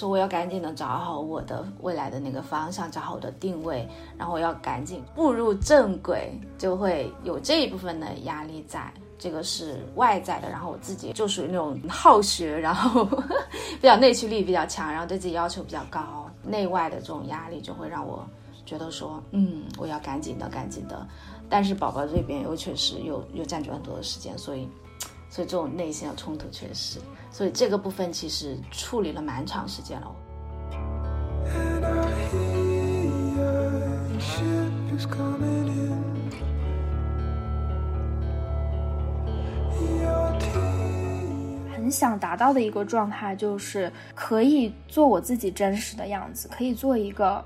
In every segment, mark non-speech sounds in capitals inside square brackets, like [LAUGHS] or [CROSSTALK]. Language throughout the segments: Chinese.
说我要赶紧的找好我的未来的那个方向，找好我的定位，然后我要赶紧步入正轨，就会有这一部分的压力在。这个是外在的，然后我自己就属于那种好学，然后比较内驱力比较强，然后对自己要求比较高，内外的这种压力就会让我觉得说，嗯，我要赶紧的，赶紧的。但是宝宝这边又确实又又占据很多的时间，所以，所以这种内心的冲突确实，所以这个部分其实处理了蛮长时间了。很想达到的一个状态，就是可以做我自己真实的样子，可以做一个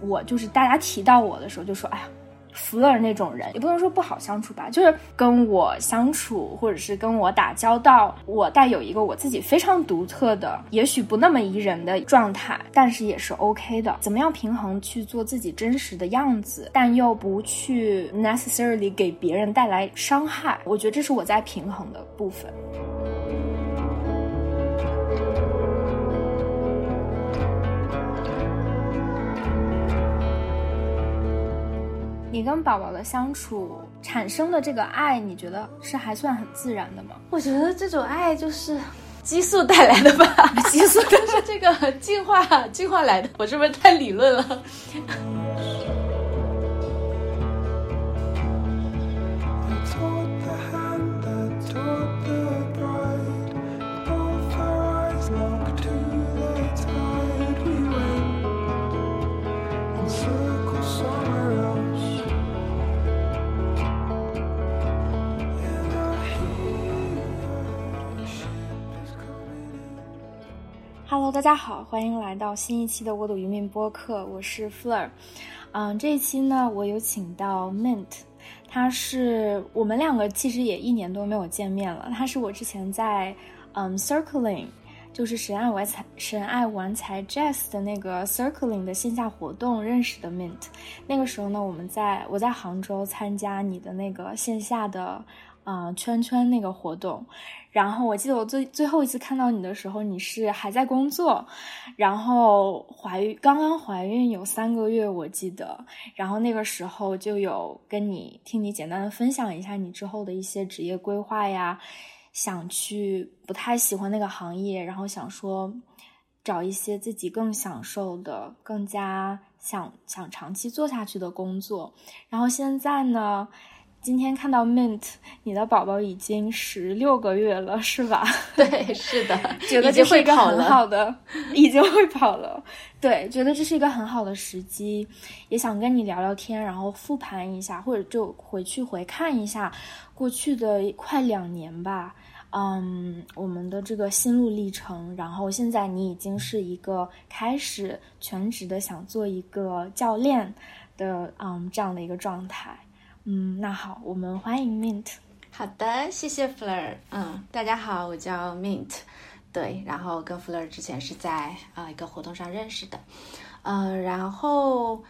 我，就是大家提到我的时候就说，哎呀。福尔那种人也不能说不好相处吧，就是跟我相处或者是跟我打交道，我带有一个我自己非常独特的，也许不那么宜人的状态，但是也是 OK 的。怎么样平衡去做自己真实的样子，但又不去 necessarily 给别人带来伤害？我觉得这是我在平衡的部分。你跟宝宝的相处产生的这个爱，你觉得是还算很自然的吗？我觉得这种爱就是激素带来的吧，[LAUGHS] 激素都是这个进化进化来的。我是不是太理论了？Hello，大家好，欢迎来到新一期的《我赌渔民》播客，我是 Fleur。嗯，这一期呢，我有请到 Mint，他是我们两个其实也一年多没有见面了。他是我之前在嗯 Circling，就是神爱玩财神爱玩财 Jazz 的那个 Circling 的线下活动认识的 Mint。那个时候呢，我们在我在杭州参加你的那个线下的啊圈圈那个活动。然后我记得我最最后一次看到你的时候，你是还在工作，然后怀孕刚刚怀孕有三个月，我记得。然后那个时候就有跟你听你简单的分享一下你之后的一些职业规划呀，想去不太喜欢那个行业，然后想说找一些自己更享受的、更加想想长期做下去的工作。然后现在呢？今天看到 Mint，你的宝宝已经十六个月了，是吧？[LAUGHS] 对，是的，[LAUGHS] 觉得这是一个很好的，已经会跑了。对，觉得这是一个很好的时机，也想跟你聊聊天，然后复盘一下，或者就回去回看一下过去的快两年吧。嗯，我们的这个心路历程，然后现在你已经是一个开始全职的想做一个教练的，嗯，这样的一个状态。嗯，那好，我们欢迎 Mint。好的，谢谢 Fleur。嗯，大家好，我叫 Mint。对，然后跟 Fleur 之前是在啊一个活动上认识的。嗯，然后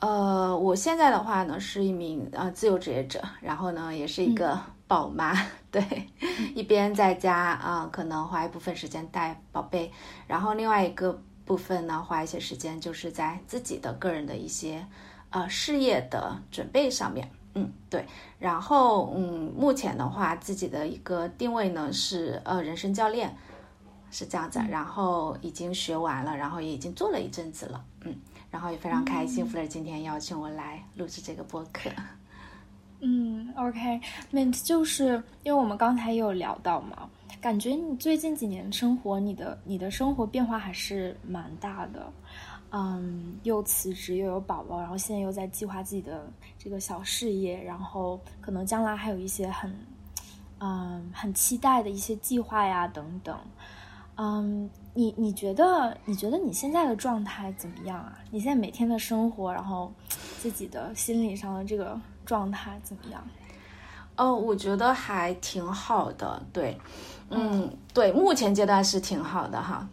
呃，我现在的话呢是一名呃自由职业者，然后呢也是一个宝妈。[LAUGHS] 对，一边在家啊，可能花一部分时间带宝贝，然后另外一个部分呢花一些时间就是在自己的个人的一些呃事业的准备上面。嗯，对，然后嗯，目前的话，自己的一个定位呢是呃人生教练，是这样子，然后已经学完了，然后也已经做了一阵子了，嗯，然后也非常开心，福尔今天邀请我来录制这个播客。嗯，OK，Mint 就是因为我们刚才也有聊到嘛，感觉你最近几年生活，你的你的生活变化还是蛮大的。嗯，又辞职又有宝宝，然后现在又在计划自己的这个小事业，然后可能将来还有一些很，嗯，很期待的一些计划呀等等。嗯，你你觉得你觉得你现在的状态怎么样啊？你现在每天的生活，然后自己的心理上的这个状态怎么样？哦，我觉得还挺好的，对，嗯，对，目前阶段是挺好的哈。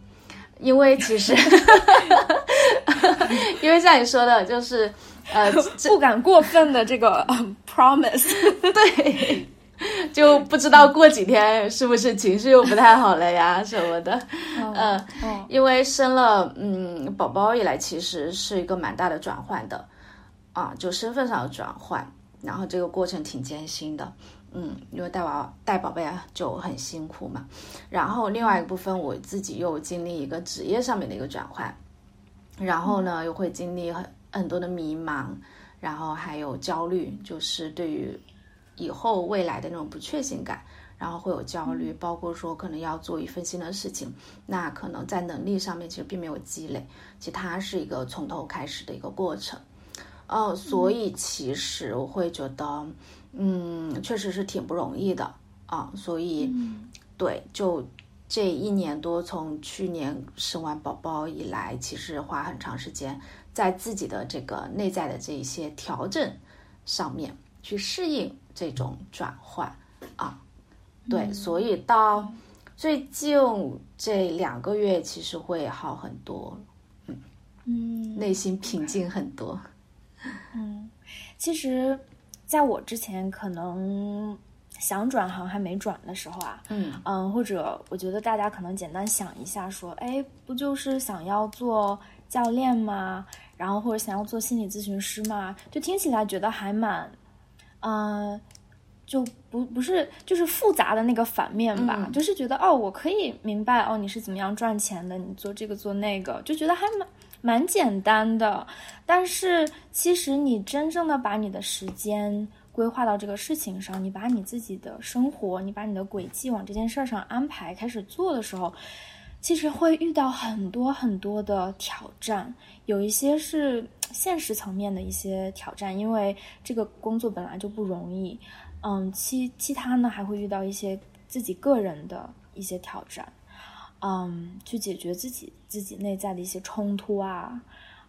因为其实 [LAUGHS] [LAUGHS] [LAUGHS] [LAUGHS] 因为像你说的，就是呃，不敢过分的这个 promise，[LAUGHS] 对就不知道过几天是不是情绪又不太好了呀 [LAUGHS] 什么的。嗯，因为生了嗯宝宝以来，其实是一个蛮大的转换的啊，就身份上的转换，然后这个过程挺艰辛的。嗯，因为带娃带宝贝啊就很辛苦嘛。然后另外一个部分，我自己又经历一个职业上面的一个转换，然后呢又会经历很很多的迷茫。然后还有焦虑，就是对于以后未来的那种不确信感，然后会有焦虑，包括说可能要做一份新的事情，那可能在能力上面其实并没有积累，其实它是一个从头开始的一个过程，呃，所以其实我会觉得，嗯，确实是挺不容易的啊，所以对，就这一年多，从去年生完宝宝以来，其实花很长时间。在自己的这个内在的这一些调整上面去适应这种转换啊，对，所以到最近这两个月其实会好很多，嗯嗯，内心平静很多。嗯，其实在我之前可能想转行还没转的时候啊，嗯嗯，或者我觉得大家可能简单想一下，说，哎，不就是想要做教练吗？然后或者想要做心理咨询师吗，就听起来觉得还蛮，嗯，就不不是就是复杂的那个反面吧，就是觉得哦，我可以明白哦，你是怎么样赚钱的，你做这个做那个，就觉得还蛮蛮简单的。但是其实你真正的把你的时间规划到这个事情上，你把你自己的生活，你把你的轨迹往这件事儿上安排，开始做的时候，其实会遇到很多很多的挑战。有一些是现实层面的一些挑战，因为这个工作本来就不容易。嗯，其其他呢还会遇到一些自己个人的一些挑战，嗯，去解决自己自己内在的一些冲突啊，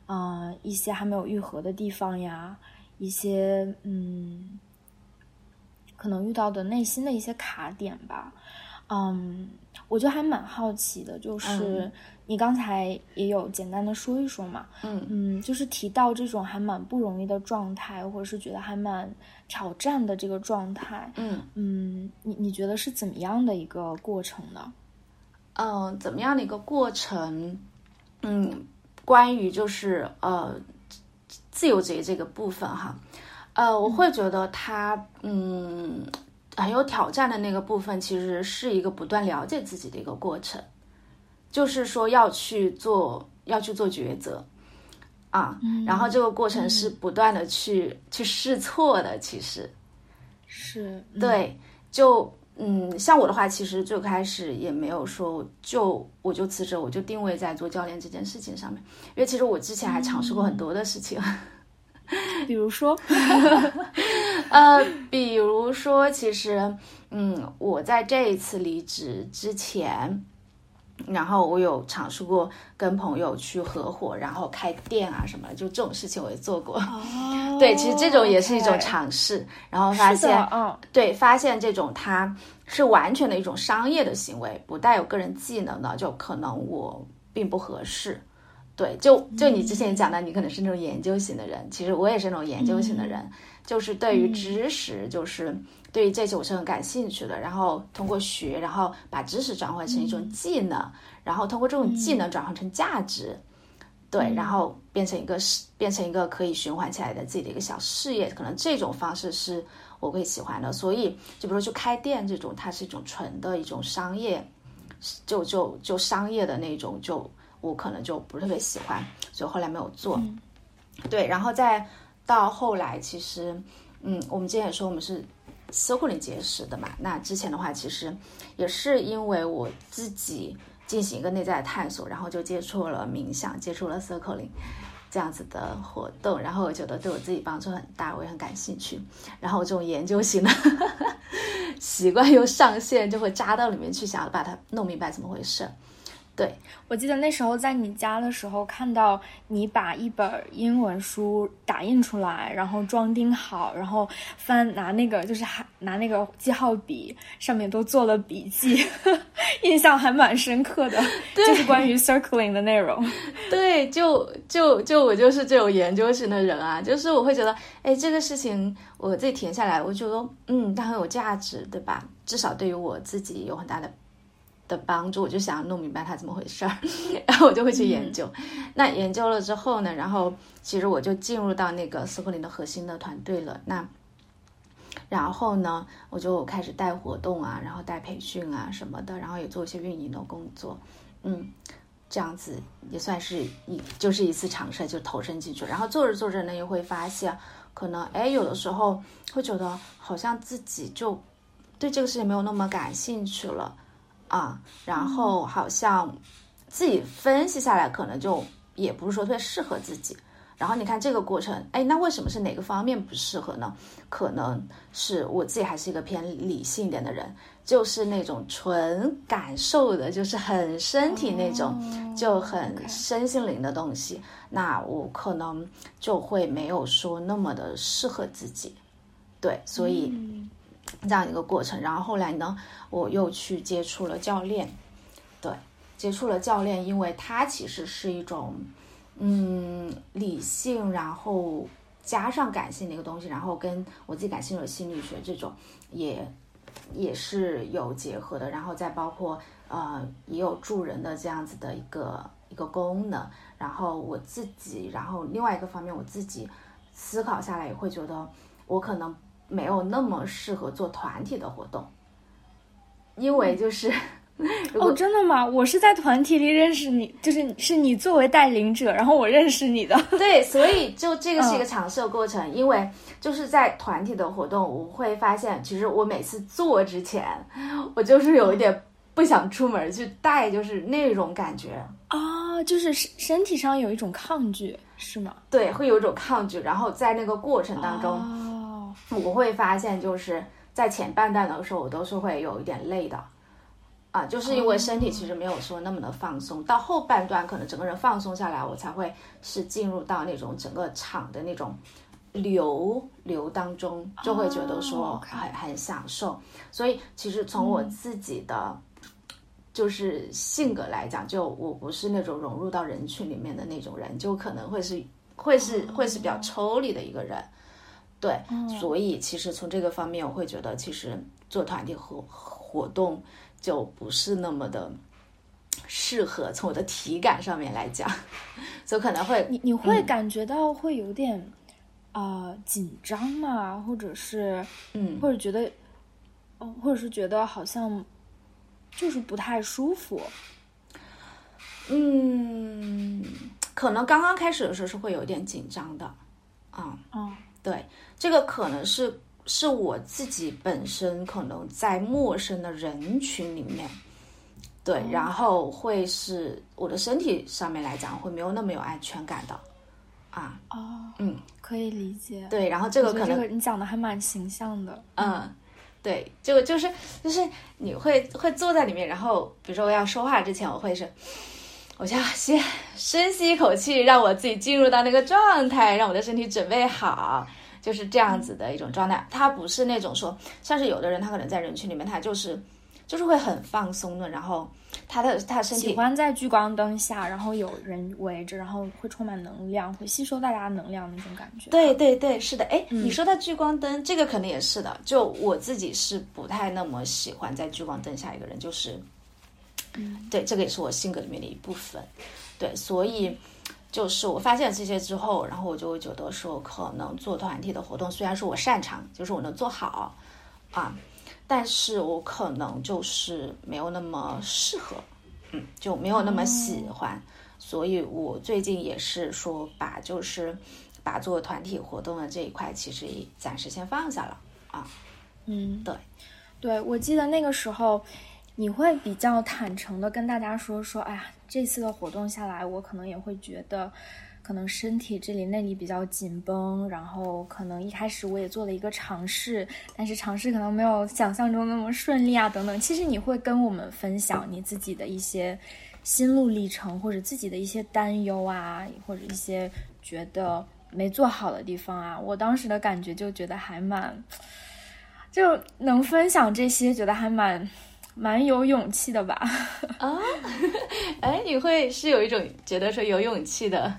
啊，一些还没有愈合的地方呀，一些嗯，可能遇到的内心的一些卡点吧。嗯，我就还蛮好奇的，就是。你刚才也有简单的说一说嘛，嗯嗯，就是提到这种还蛮不容易的状态，或者是觉得还蛮挑战的这个状态，嗯嗯，你你觉得是怎么样的一个过程呢？嗯，怎么样的一个过程？嗯，关于就是呃自由职业这个部分哈，呃，我会觉得他嗯很有挑战的那个部分，其实是一个不断了解自己的一个过程。就是说要去做，要去做抉择，啊，然后这个过程是不断的去去试错的，其实。是对，就嗯，像我的话，其实最开始也没有说就我就辞职，我就定位在做教练这件事情上面，因为其实我之前还尝试过很多的事情，[LAUGHS] 比如说，呃，比如说，其实嗯，我在这一次离职之前。然后我有尝试过跟朋友去合伙，然后开店啊什么的，就这种事情我也做过。哦，[LAUGHS] 对，其实这种也是一种尝试。然后发现，嗯，对，发现这种它是完全的一种商业的行为，不带有个人技能的，就可能我并不合适。对，就就你之前讲的，你可能是那种研究型的人，其实我也是那种研究型的人，就是对于知识，就是。对于这些我是很感兴趣的，然后通过学，然后把知识转换成一种技能，然后通过这种技能转换成价值，对，然后变成一个事变成一个可以循环起来的自己的一个小事业，可能这种方式是我会喜欢的。所以，就比如说去开店这种，它是一种纯的一种商业，就就就商业的那种，就我可能就不是特别喜欢，所以后来没有做。对，然后再到后来，其实，嗯，我们之前也说我们是。Circling 结识的嘛，那之前的话其实也是因为我自己进行一个内在探索，然后就接触了冥想，接触了 circling 这样子的活动，然后我觉得对我自己帮助很大，我也很感兴趣。然后这种研究型的 [LAUGHS] 习惯又上线，就会扎到里面去，想要把它弄明白怎么回事。对，我记得那时候在你家的时候，看到你把一本英文书打印出来，然后装订好，然后翻拿那个就是还拿那个记号笔，上面都做了笔记，[LAUGHS] 印象还蛮深刻的，[LAUGHS] 就是关于 circling 的内容。[LAUGHS] 对，就就就我就是这种研究型的人啊，就是我会觉得，哎，这个事情我自己停下来，我觉得，嗯，它很有价值，对吧？至少对于我自己有很大的。的帮助，我就想弄明白它怎么回事儿，然后我就会去研究。那研究了之后呢，然后其实我就进入到那个斯科林的核心的团队了。那然后呢，我就开始带活动啊，然后带培训啊什么的，然后也做一些运营的工作。嗯，这样子也算是一就是一次尝试，就投身进去。然后做着做着呢，又会发现，可能哎，有的时候会觉得好像自己就对这个事情没有那么感兴趣了。啊，然后好像自己分析下来，可能就也不是说特别适合自己。然后你看这个过程，哎，那为什么是哪个方面不适合呢？可能是我自己还是一个偏理性一点的人，就是那种纯感受的，就是很身体那种，就很身心灵的东西。那我可能就会没有说那么的适合自己。对，所以。这样一个过程，然后后来呢，我又去接触了教练，对，接触了教练，因为他其实是一种，嗯，理性，然后加上感性的一个东西，然后跟我自己感兴趣的心理学这种也也是有结合的，然后再包括呃，也有助人的这样子的一个一个功能，然后我自己，然后另外一个方面，我自己思考下来也会觉得我可能。没有那么适合做团体的活动，因为就是哦，[LAUGHS] 真的吗？我是在团体里认识你，就是是你作为带领者，然后我认识你的。[LAUGHS] 对，所以就这个是一个尝试的过程，因为就是在团体的活动，我会发现，其实我每次做之前，我就是有一点不想出门去带，就是那种感觉啊，就是身身体上有一种抗拒，是吗？对，会有一种抗拒，然后在那个过程当中。我会发现，就是在前半段的时候，我都是会有一点累的，啊，就是因为身体其实没有说那么的放松。到后半段，可能整个人放松下来，我才会是进入到那种整个场的那种流流当中，就会觉得说很很享受。所以，其实从我自己的就是性格来讲，就我不是那种融入到人群里面的那种人，就可能会是会是会是比较抽离的一个人。对，所以其实从这个方面，我会觉得其实做团体活活动就不是那么的适合。从我的体感上面来讲，[LAUGHS] 所以可能会你你会感觉到会有点啊紧张嘛，或者是嗯，或者觉得哦，或者是觉得好像就是不太舒服。嗯，可能刚刚开始的时候是会有点紧张的，啊，嗯。对，这个可能是是我自己本身可能在陌生的人群里面，对，然后会是我的身体上面来讲会没有那么有安全感的，啊，哦，嗯，可以理解。对，然后这个可能你讲的还蛮形象的，嗯，对，就就是就是你会会坐在里面，然后比如说我要说话之前，我会是。我就要先深吸一口气，让我自己进入到那个状态，让我的身体准备好，就是这样子的一种状态。他不是那种说，像是有的人，他可能在人群里面，他就是就是会很放松的，然后他的他身体喜欢在聚光灯下，然后有人围着，然后会充满能量，会吸收大家能量那种感觉。对对对，是的。哎，你说到聚光灯，这个肯定也是的。就我自己是不太那么喜欢在聚光灯下一个人，就是。嗯，对，这个也是我性格里面的一部分。对，所以就是我发现了这些之后，然后我就会觉得说，可能做团体的活动，虽然说我擅长，就是我能做好啊，但是我可能就是没有那么适合，嗯，就没有那么喜欢。所以我最近也是说，把就是把做团体活动的这一块，其实暂时先放下了啊。嗯，对，对我记得那个时候。你会比较坦诚的跟大家说说，哎呀，这次的活动下来，我可能也会觉得，可能身体这里那里比较紧绷，然后可能一开始我也做了一个尝试，但是尝试可能没有想象中那么顺利啊，等等。其实你会跟我们分享你自己的一些心路历程，或者自己的一些担忧啊，或者一些觉得没做好的地方啊。我当时的感觉就觉得还蛮，就能分享这些，觉得还蛮。蛮有勇气的吧？啊，[LAUGHS] 哎，你会是有一种觉得说有勇气的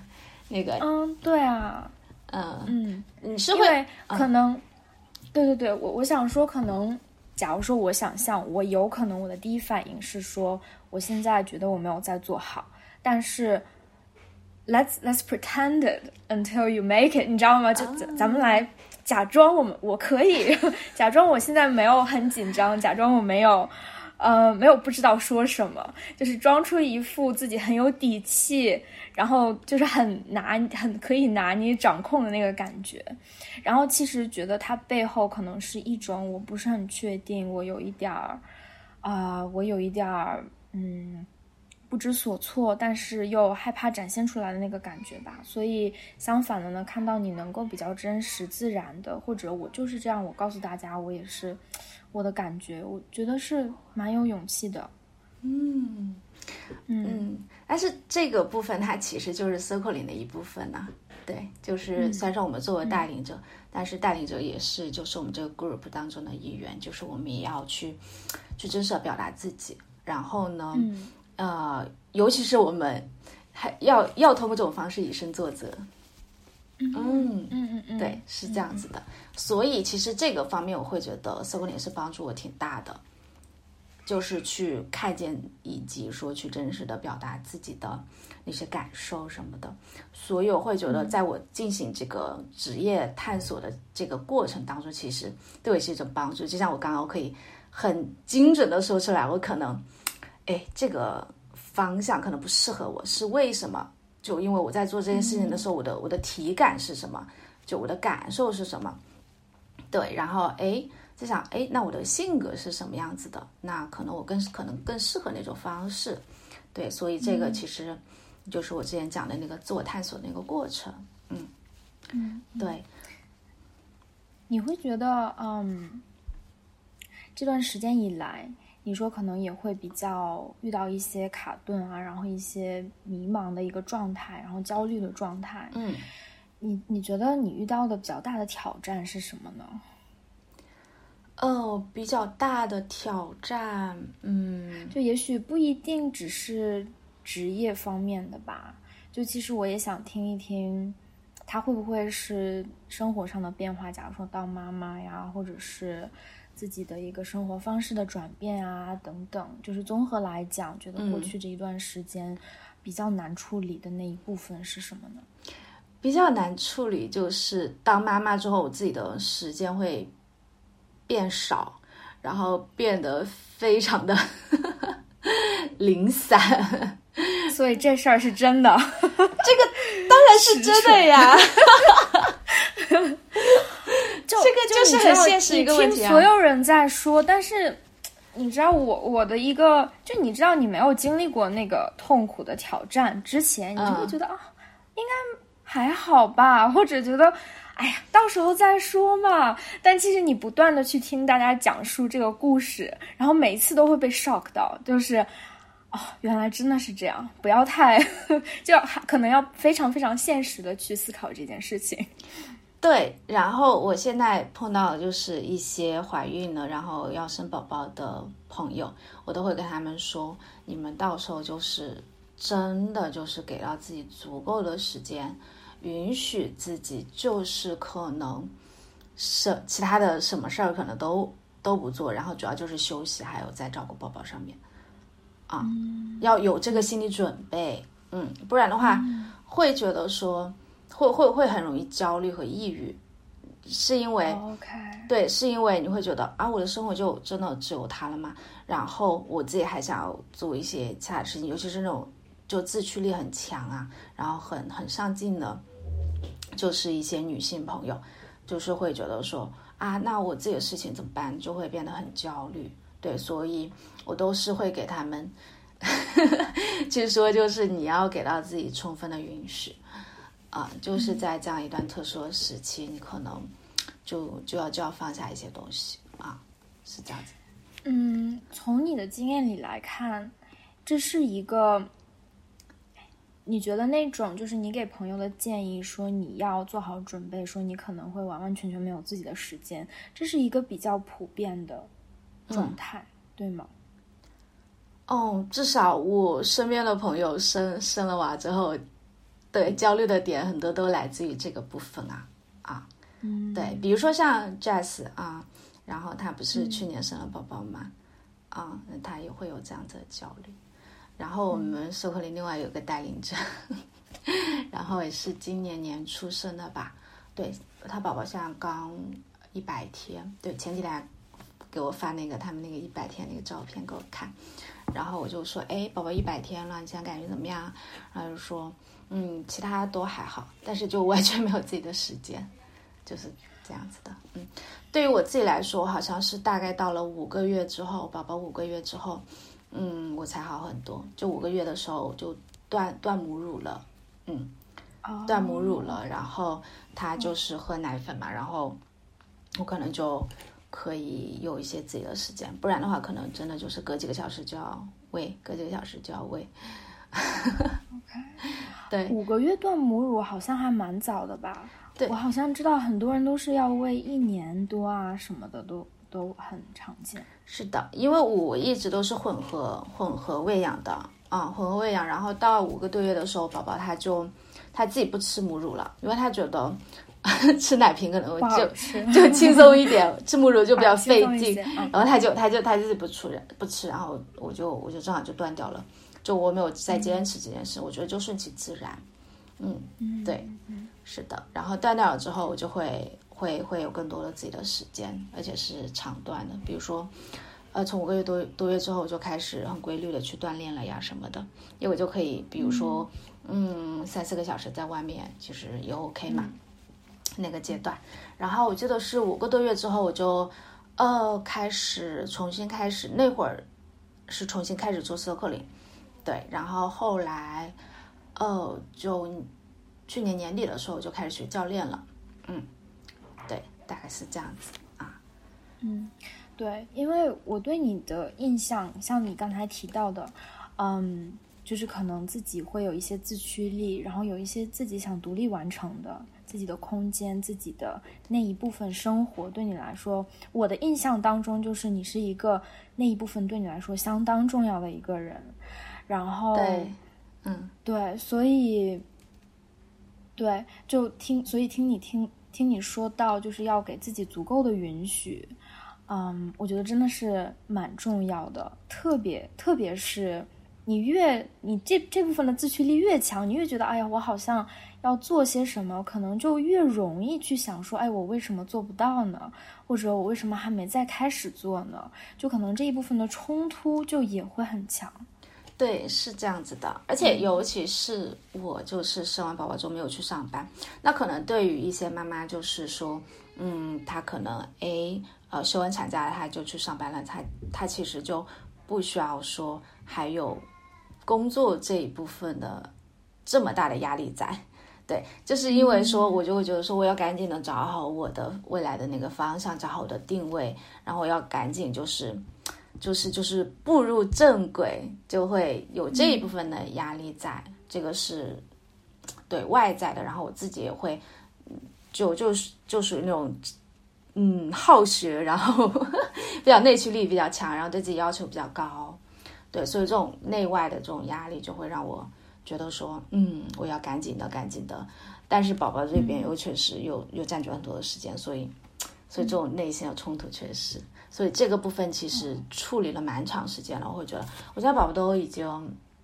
那个？嗯，对啊，嗯嗯，你是会可能，对对对，我我想说，可能假如说我想象，我有可能我的第一反应是说，我现在觉得我没有在做好，但是 let's let's pretend it until you make it，你知道吗？就咱咱们来假装我们我可以 [LAUGHS] 假装我现在没有很紧张，假装我没有。呃，没有不知道说什么，就是装出一副自己很有底气，然后就是很拿很可以拿捏掌控的那个感觉，然后其实觉得他背后可能是一种我不是很确定，我有一点儿啊，我有一点儿嗯不知所措，但是又害怕展现出来的那个感觉吧。所以相反的呢，看到你能够比较真实自然的，或者我就是这样，我告诉大家，我也是。我的感觉，我觉得是蛮有勇气的，嗯嗯，但是这个部分它其实就是 circle 里的一部分呢，对，就是虽然说我们作为带领者，但是带领者也是就是我们这个 group 当中的一员，就是我们也要去去真实的表达自己，然后呢，呃，尤其是我们还要要通过这种方式以身作则。嗯嗯嗯嗯，对，是这样子的。所以其实这个方面，我会觉得色光点是帮助我挺大的，就是去看见以及说去真实的表达自己的那些感受什么的。所以我会觉得，在我进行这个职业探索的这个过程当中，其实对我是一种帮助。就像我刚刚我可以很精准的说出来，我可能，哎，这个方向可能不适合我，是为什么？就因为我在做这件事情的时候，我的我的体感是什么？就我的感受是什么？对，然后哎，就想哎，那我的性格是什么样子的？那可能我更可能更适合那种方式。对，所以这个其实就是我之前讲的那个自我探索的那个过程。嗯嗯，对。你会觉得，嗯，这段时间以来。你说可能也会比较遇到一些卡顿啊，然后一些迷茫的一个状态，然后焦虑的状态。嗯，你你觉得你遇到的比较大的挑战是什么呢？哦，比较大的挑战，嗯，就也许不一定只是职业方面的吧。就其实我也想听一听，他会不会是生活上的变化？假如说当妈妈呀，或者是。自己的一个生活方式的转变啊，等等，就是综合来讲，觉得过去这一段时间比较难处理的那一部分是什么呢？比较难处理就是当妈妈之后，我自己的时间会变少，然后变得非常的 [LAUGHS] 零散。[LAUGHS] 所以这事儿是真的，这个当然是真的呀。[LAUGHS] 就这个就是很现实一个问题啊！所有人在说，但是你知道我我的一个，就你知道你没有经历过那个痛苦的挑战之前，你就会觉得啊，应该还好吧，或者觉得哎呀，到时候再说嘛。但其实你不断的去听大家讲述这个故事，然后每一次都会被 shock 到，就是哦，原来真的是这样，不要太 [LAUGHS] 就可能要非常非常现实的去思考这件事情。对，然后我现在碰到就是一些怀孕了，然后要生宝宝的朋友，我都会跟他们说，你们到时候就是真的就是给到自己足够的时间，允许自己就是可能什其他的什么事儿可能都都不做，然后主要就是休息，还有在照顾宝宝上面，啊，要有这个心理准备，嗯，不然的话会觉得说。会会会很容易焦虑和抑郁，是因为对，是因为你会觉得啊，我的生活就真的只有他了吗？然后我自己还想要做一些其他的事情，尤其是那种就自驱力很强啊，然后很很上进的，就是一些女性朋友，就是会觉得说啊，那我自己的事情怎么办？就会变得很焦虑。对，所以我都是会给他们，[LAUGHS] 去说就是你要给到自己充分的允许。啊，就是在这样一段特殊的时期，你可能就就要就要放下一些东西啊，是这样子。嗯，从你的经验里来看，这是一个。你觉得那种就是你给朋友的建议，说你要做好准备，说你可能会完完全全没有自己的时间，这是一个比较普遍的状态，对吗？哦，至少我身边的朋友生生了娃之后，对焦虑的点很多都来自于这个部分啊啊，嗯，对，比如说像 Jazz 啊，然后他不是去年生了宝宝嘛，啊，那他也会有这样子的焦虑。然后我们社会里另外有个带领者，[LAUGHS] 然后也是今年年出生的吧？对他宝宝现在刚一百天，对前几天给我发那个他们那个一百天那个照片给我看，然后我就说，哎，宝宝一百天了，你现在感觉怎么样？然后就说，嗯，其他都还好，但是就完全没有自己的时间，[LAUGHS] 就是这样子的。嗯，对于我自己来说，好像是大概到了五个月之后，宝宝五个月之后。嗯，我才好很多。就五个月的时候就断断母乳了，嗯，断母乳了。然后他就是喝奶粉嘛，然后我可能就可以有一些自己的时间。不然的话，可能真的就是隔几个小时就要喂，隔几个小时就要喂。OK，对，五个月断母乳好像还蛮早的吧？对，我好像知道很多人都是要喂一年多啊什么的都。都很常见，是的，因为我一直都是混合混合喂养的啊，混合喂养，然后到五个多月的时候，宝宝他就他自己不吃母乳了，因为他觉得 [LAUGHS] 吃奶瓶可能就 [LAUGHS] 就轻松一点，[LAUGHS] 吃母乳就比较费劲，然后他就他就他自己不吃不吃，然后我就我就正好就断掉了，就我没有再坚持这件事，我觉得就顺其自然，嗯，对，是的，然后断掉了之后，我就会。会会有更多的自己的时间，而且是长段的。比如说，呃，从五个月多多月之后，我就开始很规律的去锻炼了呀什么的，因为我就可以，比如说，嗯，三四个小时在外面，其实也 OK 嘛。那个阶段，然后我记得是五个多月之后，我就呃开始重新开始，那会儿是重新开始做 circling，对，然后后来，呃，就去年年底的时候，我就开始学教练了，嗯。对大概是这样子啊，嗯，对，因为我对你的印象，像你刚才提到的，嗯，就是可能自己会有一些自驱力，然后有一些自己想独立完成的自己的空间，自己的那一部分生活，对你来说，我的印象当中就是你是一个那一部分对你来说相当重要的一个人，然后，对，嗯，对，所以，对，就听，所以听你听。听你说到就是要给自己足够的允许，嗯，我觉得真的是蛮重要的。特别特别是你越你这这部分的自驱力越强，你越觉得哎呀，我好像要做些什么，可能就越容易去想说，哎，我为什么做不到呢？或者我为什么还没再开始做呢？就可能这一部分的冲突就也会很强。对，是这样子的，而且尤其是我就是生完宝宝之后没有去上班，那可能对于一些妈妈就是说，嗯，她可能 A，呃，休完产假她就去上班了，她她其实就不需要说还有工作这一部分的这么大的压力在，对，就是因为说我就会觉得说我要赶紧的找好我的未来的那个方向，找好我的定位，然后我要赶紧就是。就是就是步入正轨，就会有这一部分的压力在，这个是对外在的。然后我自己也会，就就是就属于那种，嗯，好学，然后比较内驱力比较强，然后对自己要求比较高，对，所以这种内外的这种压力就会让我觉得说，嗯，我要赶紧的，赶紧的。但是宝宝这边又确实又又占据很多的时间，所以所以这种内心的冲突确实。所以这个部分其实处理了蛮长时间了，我会觉得我家宝宝都已经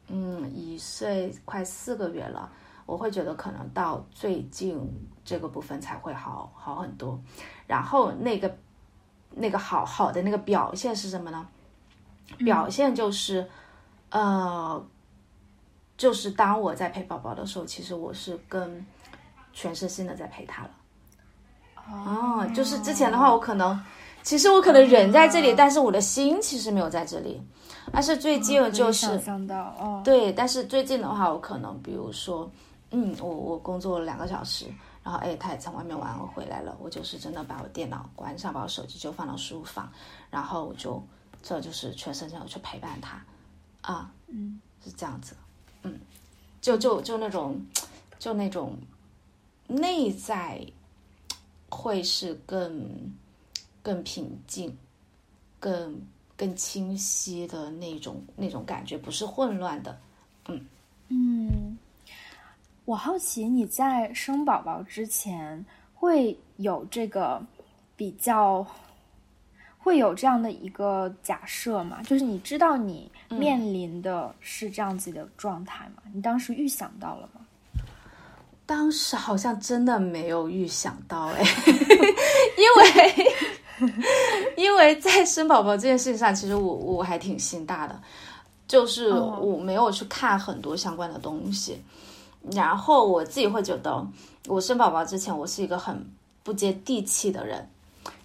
嗯一岁快四个月了，我会觉得可能到最近这个部分才会好好很多。然后那个那个好好的那个表现是什么呢？表现就是呃，就是当我在陪宝宝的时候，其实我是跟全身心的在陪他了。哦，就是之前的话，我可能。其实我可能人在这里，但是我的心其实没有在这里。但是最近就是，想到哦，对，但是最近的话，我可能比如说，嗯，我我工作了两个小时，然后哎，他也从外面玩我回来了，我就是真的把我电脑关上，把我手机就放到书房，然后我就这就是全身心的去陪伴他，啊，嗯，是这样子，嗯，就就就那种就那种内在会是更更平静、更更清晰的那种那种感觉，不是混乱的，嗯嗯。我好奇你在生宝宝之前会有这个比较，会有这样的一个假设吗？就是你知道你面临的是这样子的状态吗？你当时预想到了吗？当时好像真的没有预想到哎，[LAUGHS] 因为 [LAUGHS] 因为在生宝宝这件事情上，其实我我还挺心大的，就是我没有去看很多相关的东西。然后我自己会觉得，我生宝宝之前，我是一个很不接地气的人。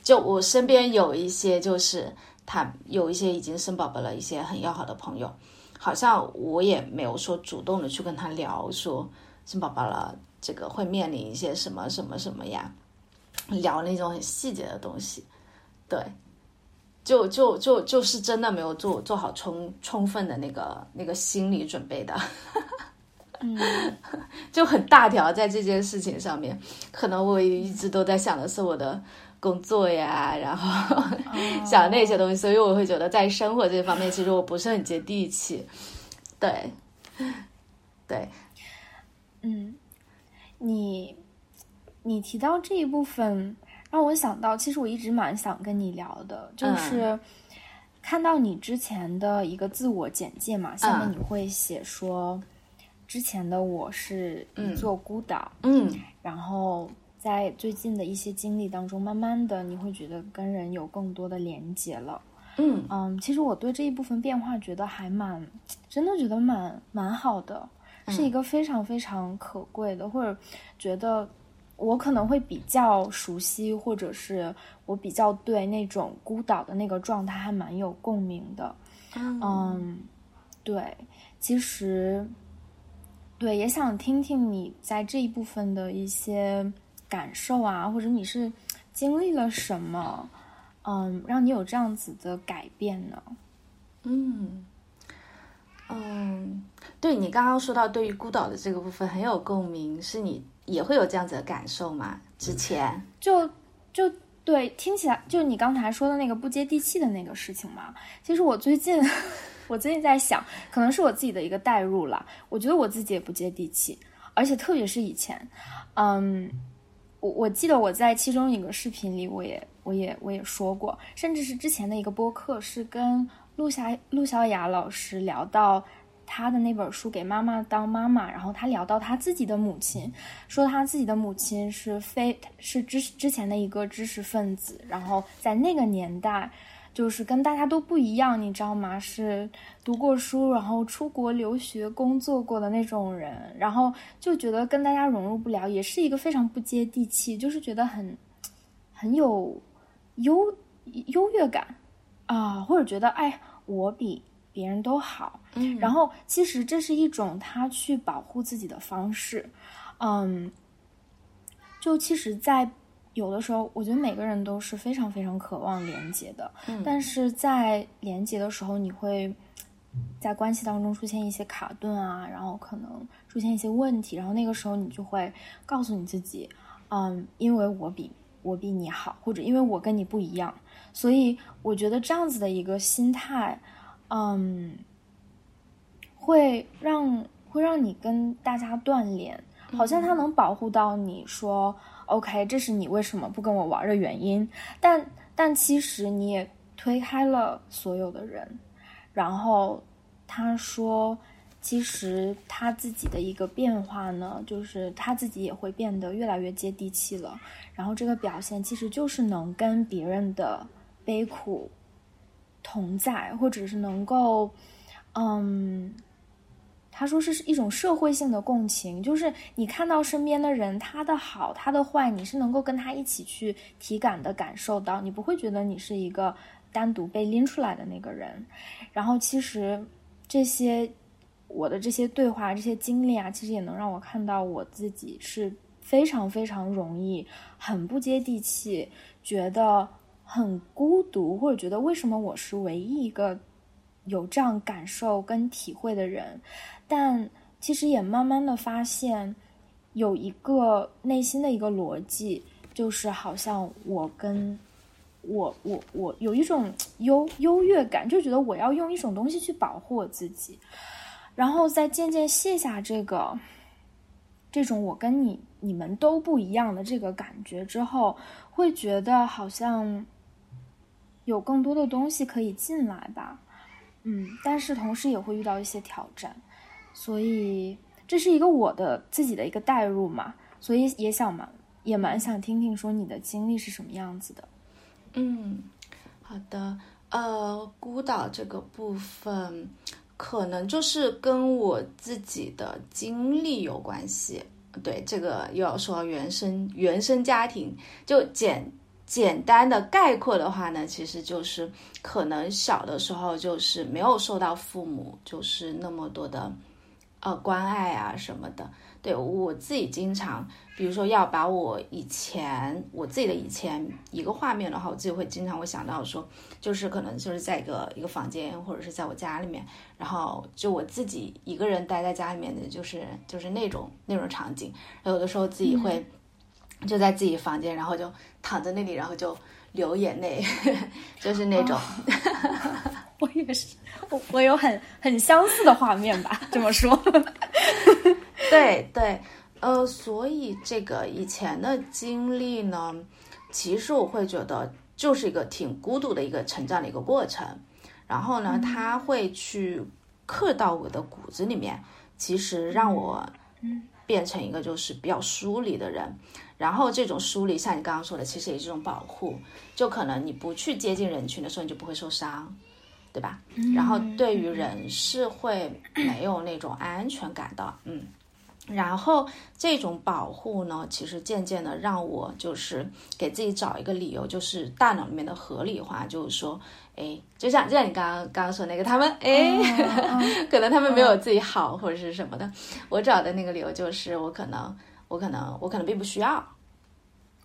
就我身边有一些，就是他有一些已经生宝宝了一些很要好的朋友，好像我也没有说主动的去跟他聊说生宝宝了，这个会面临一些什么什么什么呀，聊那种很细节的东西。对，就就就就是真的没有做做好充充分的那个那个心理准备的。嗯，[LAUGHS] 就很大条，在这件事情上面，可能我一直都在想的是我的工作呀，然后想那些东西，所以我会觉得在生活这方面，其实我不是很接地气。对，对，嗯，你你提到这一部分，让我想到，其实我一直蛮想跟你聊的，就是看到你之前的一个自我简介嘛，下面你会写说。之前的我是一座孤岛，嗯，然后在最近的一些经历当中，慢慢的你会觉得跟人有更多的连接了，嗯。嗯，其实我对这一部分变化觉得还蛮，真的觉得蛮蛮好的，是一个非常非常可贵的，或者觉得我可能会比较熟悉，或者是我比较对那种孤岛的那个状态还蛮有共鸣的，嗯，对，其实。对，也想听听你在这一部分的一些感受啊，或者你是经历了什么，嗯，让你有这样子的改变呢？嗯嗯，对你刚刚说到对于孤岛的这个部分很有共鸣，是你也会有这样子的感受吗？之前就就对，听起来就你刚才说的那个不接地气的那个事情嘛，其实我最近。[LAUGHS] 我最近在想，可能是我自己的一个代入了。我觉得我自己也不接地气，而且特别是以前，嗯，我我记得我在其中一个视频里，我也我也我也说过，甚至是之前的一个播客，是跟陆霞陆小雅老师聊到他的那本书《给妈妈当妈妈》，然后他聊到他自己的母亲，说他自己的母亲是非是之之前的一个知识分子，然后在那个年代。就是跟大家都不一样，你知道吗？是读过书，然后出国留学工作过的那种人，然后就觉得跟大家融入不了，也是一个非常不接地气，就是觉得很很有优优越感啊，或者觉得哎，我比别人都好。嗯，然后其实这是一种他去保护自己的方式，嗯，就其实，在。有的时候，我觉得每个人都是非常非常渴望连接的，但是在连接的时候，你会在关系当中出现一些卡顿啊，然后可能出现一些问题，然后那个时候你就会告诉你自己，嗯，因为我比我比你好，或者因为我跟你不一样，所以我觉得这样子的一个心态，嗯，会让会让你跟大家断联，好像它能保护到你说。OK，这是你为什么不跟我玩的原因，但但其实你也推开了所有的人，然后他说，其实他自己的一个变化呢，就是他自己也会变得越来越接地气了，然后这个表现其实就是能跟别人的悲苦同在，或者是能够，嗯。他说是一种社会性的共情，就是你看到身边的人他的好他的坏，你是能够跟他一起去体感的感受到，你不会觉得你是一个单独被拎出来的那个人。然后其实这些我的这些对话、这些经历啊，其实也能让我看到我自己是非常非常容易很不接地气，觉得很孤独，或者觉得为什么我是唯一一个有这样感受跟体会的人。但其实也慢慢的发现，有一个内心的一个逻辑，就是好像我跟我我我有一种优优越感，就觉得我要用一种东西去保护我自己。然后再渐渐卸下这个，这种我跟你你们都不一样的这个感觉之后，会觉得好像有更多的东西可以进来吧，嗯，但是同时也会遇到一些挑战，所以这是一个我的自己的一个代入嘛，所以也想嘛，也蛮想听听说你的经历是什么样子的。嗯，好的，呃，孤岛这个部分。可能就是跟我自己的经历有关系，对这个又要说原生原生家庭，就简简单的概括的话呢，其实就是可能小的时候就是没有受到父母就是那么多的呃关爱啊什么的。对我自己经常，比如说要把我以前我自己的以前一个画面的话，我自己会经常会想到说，就是可能就是在一个一个房间，或者是在我家里面，然后就我自己一个人待在家里面的，就是就是那种那种场景。有的时候自己会就在自己房间，然后就躺在那里，然后就流眼泪，[LAUGHS] 就是那种。[LAUGHS] 我也是，我我有很很相似的画面吧，[LAUGHS] 这么说。对对，呃，所以这个以前的经历呢，其实我会觉得就是一个挺孤独的一个成长的一个过程。然后呢，他会去刻到我的骨子里面，其实让我变成一个就是比较疏离的人。然后这种疏离，像你刚刚说的，其实也是一种保护。就可能你不去接近人群的时候，你就不会受伤，对吧？然后对于人是会 [CLEARS THROAT] 没有那种安全感的，嗯。然后这种保护呢，其实渐渐的让我就是给自己找一个理由，就是大脑里面的合理化，就是说，哎，就像就像你刚刚刚刚说那个，他们哎，[LAUGHS] 可能他们没有自己好或者是什么的，我找的那个理由就是我可能我可能我可能并不需要。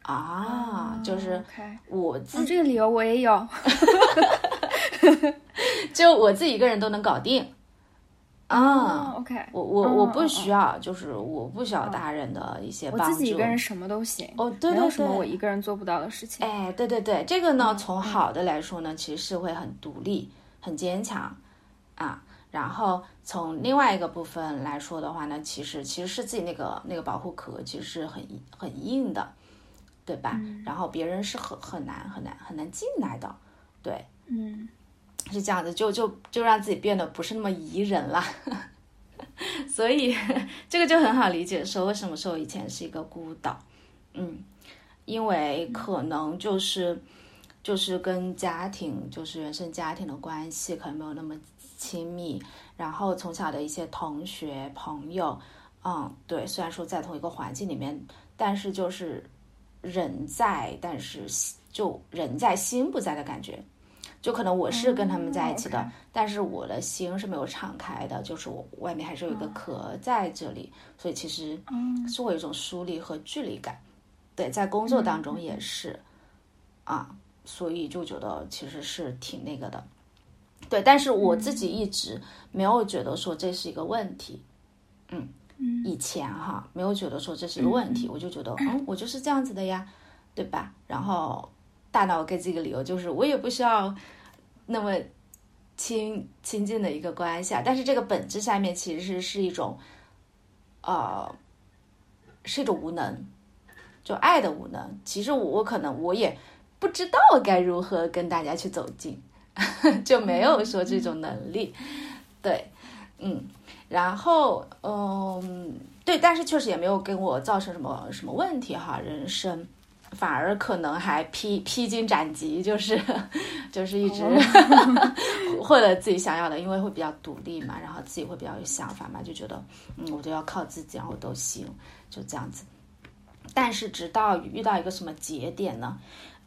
啊，就是我自这个理由我也有，[LAUGHS] [LAUGHS] [LAUGHS] 就我自己一个人都能搞定。啊，OK，我我我不需要，就是我不需要大人的一些帮助，我自己一个人什么都行。哦，对对对，没有什么我一个人做不到的事情。哎，对对对，这个呢，从好的来说呢，其实是会很独立、很坚强啊。然后从另外一个部分来说的话呢，其实其实是自己那个那个保护壳其实是很很硬的，对吧？然后别人是很很难很难很难进来的，对，嗯。是这样子，就就就让自己变得不是那么宜人了，[LAUGHS] 所以这个就很好理解，说为什么说我以前是一个孤岛，嗯，因为可能就是就是跟家庭，就是原生家庭的关系可能没有那么亲密，然后从小的一些同学朋友，嗯，对，虽然说在同一个环境里面，但是就是人在，但是就人在心不在的感觉。就可能我是跟他们在一起的，但是我的心是没有敞开的，就是我外面还是有一个壳在这里，所以其实是我有一种疏离和距离感。对，在工作当中也是啊，所以就觉得其实是挺那个的。对，但是我自己一直没有觉得说这是一个问题。嗯，以前哈没有觉得说这是一个问题，我就觉得嗯，我就是这样子的呀，对吧？然后。大脑给自己一个理由，就是我也不需要那么亲亲近的一个关系啊。但是这个本质下面其实是一种，呃，是一种无能，就爱的无能。其实我可能我也不知道该如何跟大家去走近，[LAUGHS] 就没有说这种能力。对，嗯，然后嗯，对，但是确实也没有给我造成什么什么问题哈，人生。反而可能还披披荆斩棘，就是 [LAUGHS] 就是一直 [LAUGHS] 获得自己想要的，因为会比较独立嘛，然后自己会比较有想法嘛，就觉得嗯，我都要靠自己，然后都行，就这样子。但是直到遇到一个什么节点呢？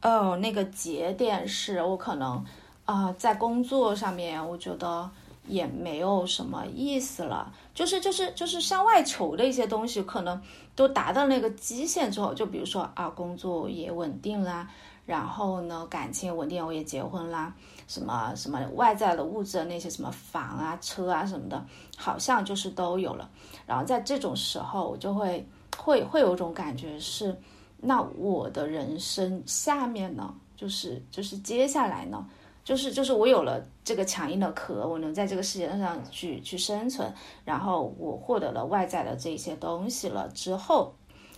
哦，那个节点是我可能啊，在工作上面，我觉得也没有什么意思了。就是就是就是向外求的一些东西，可能都达到那个基线之后，就比如说啊，工作也稳定啦，然后呢，感情稳定，我也结婚啦，什么什么外在的物质的那些什么房啊、车啊什么的，好像就是都有了。然后在这种时候，我就会会会有种感觉是，那我的人生下面呢，就是就是接下来呢？就是就是我有了这个强硬的壳，我能在这个世界上去去生存，然后我获得了外在的这些东西了之后，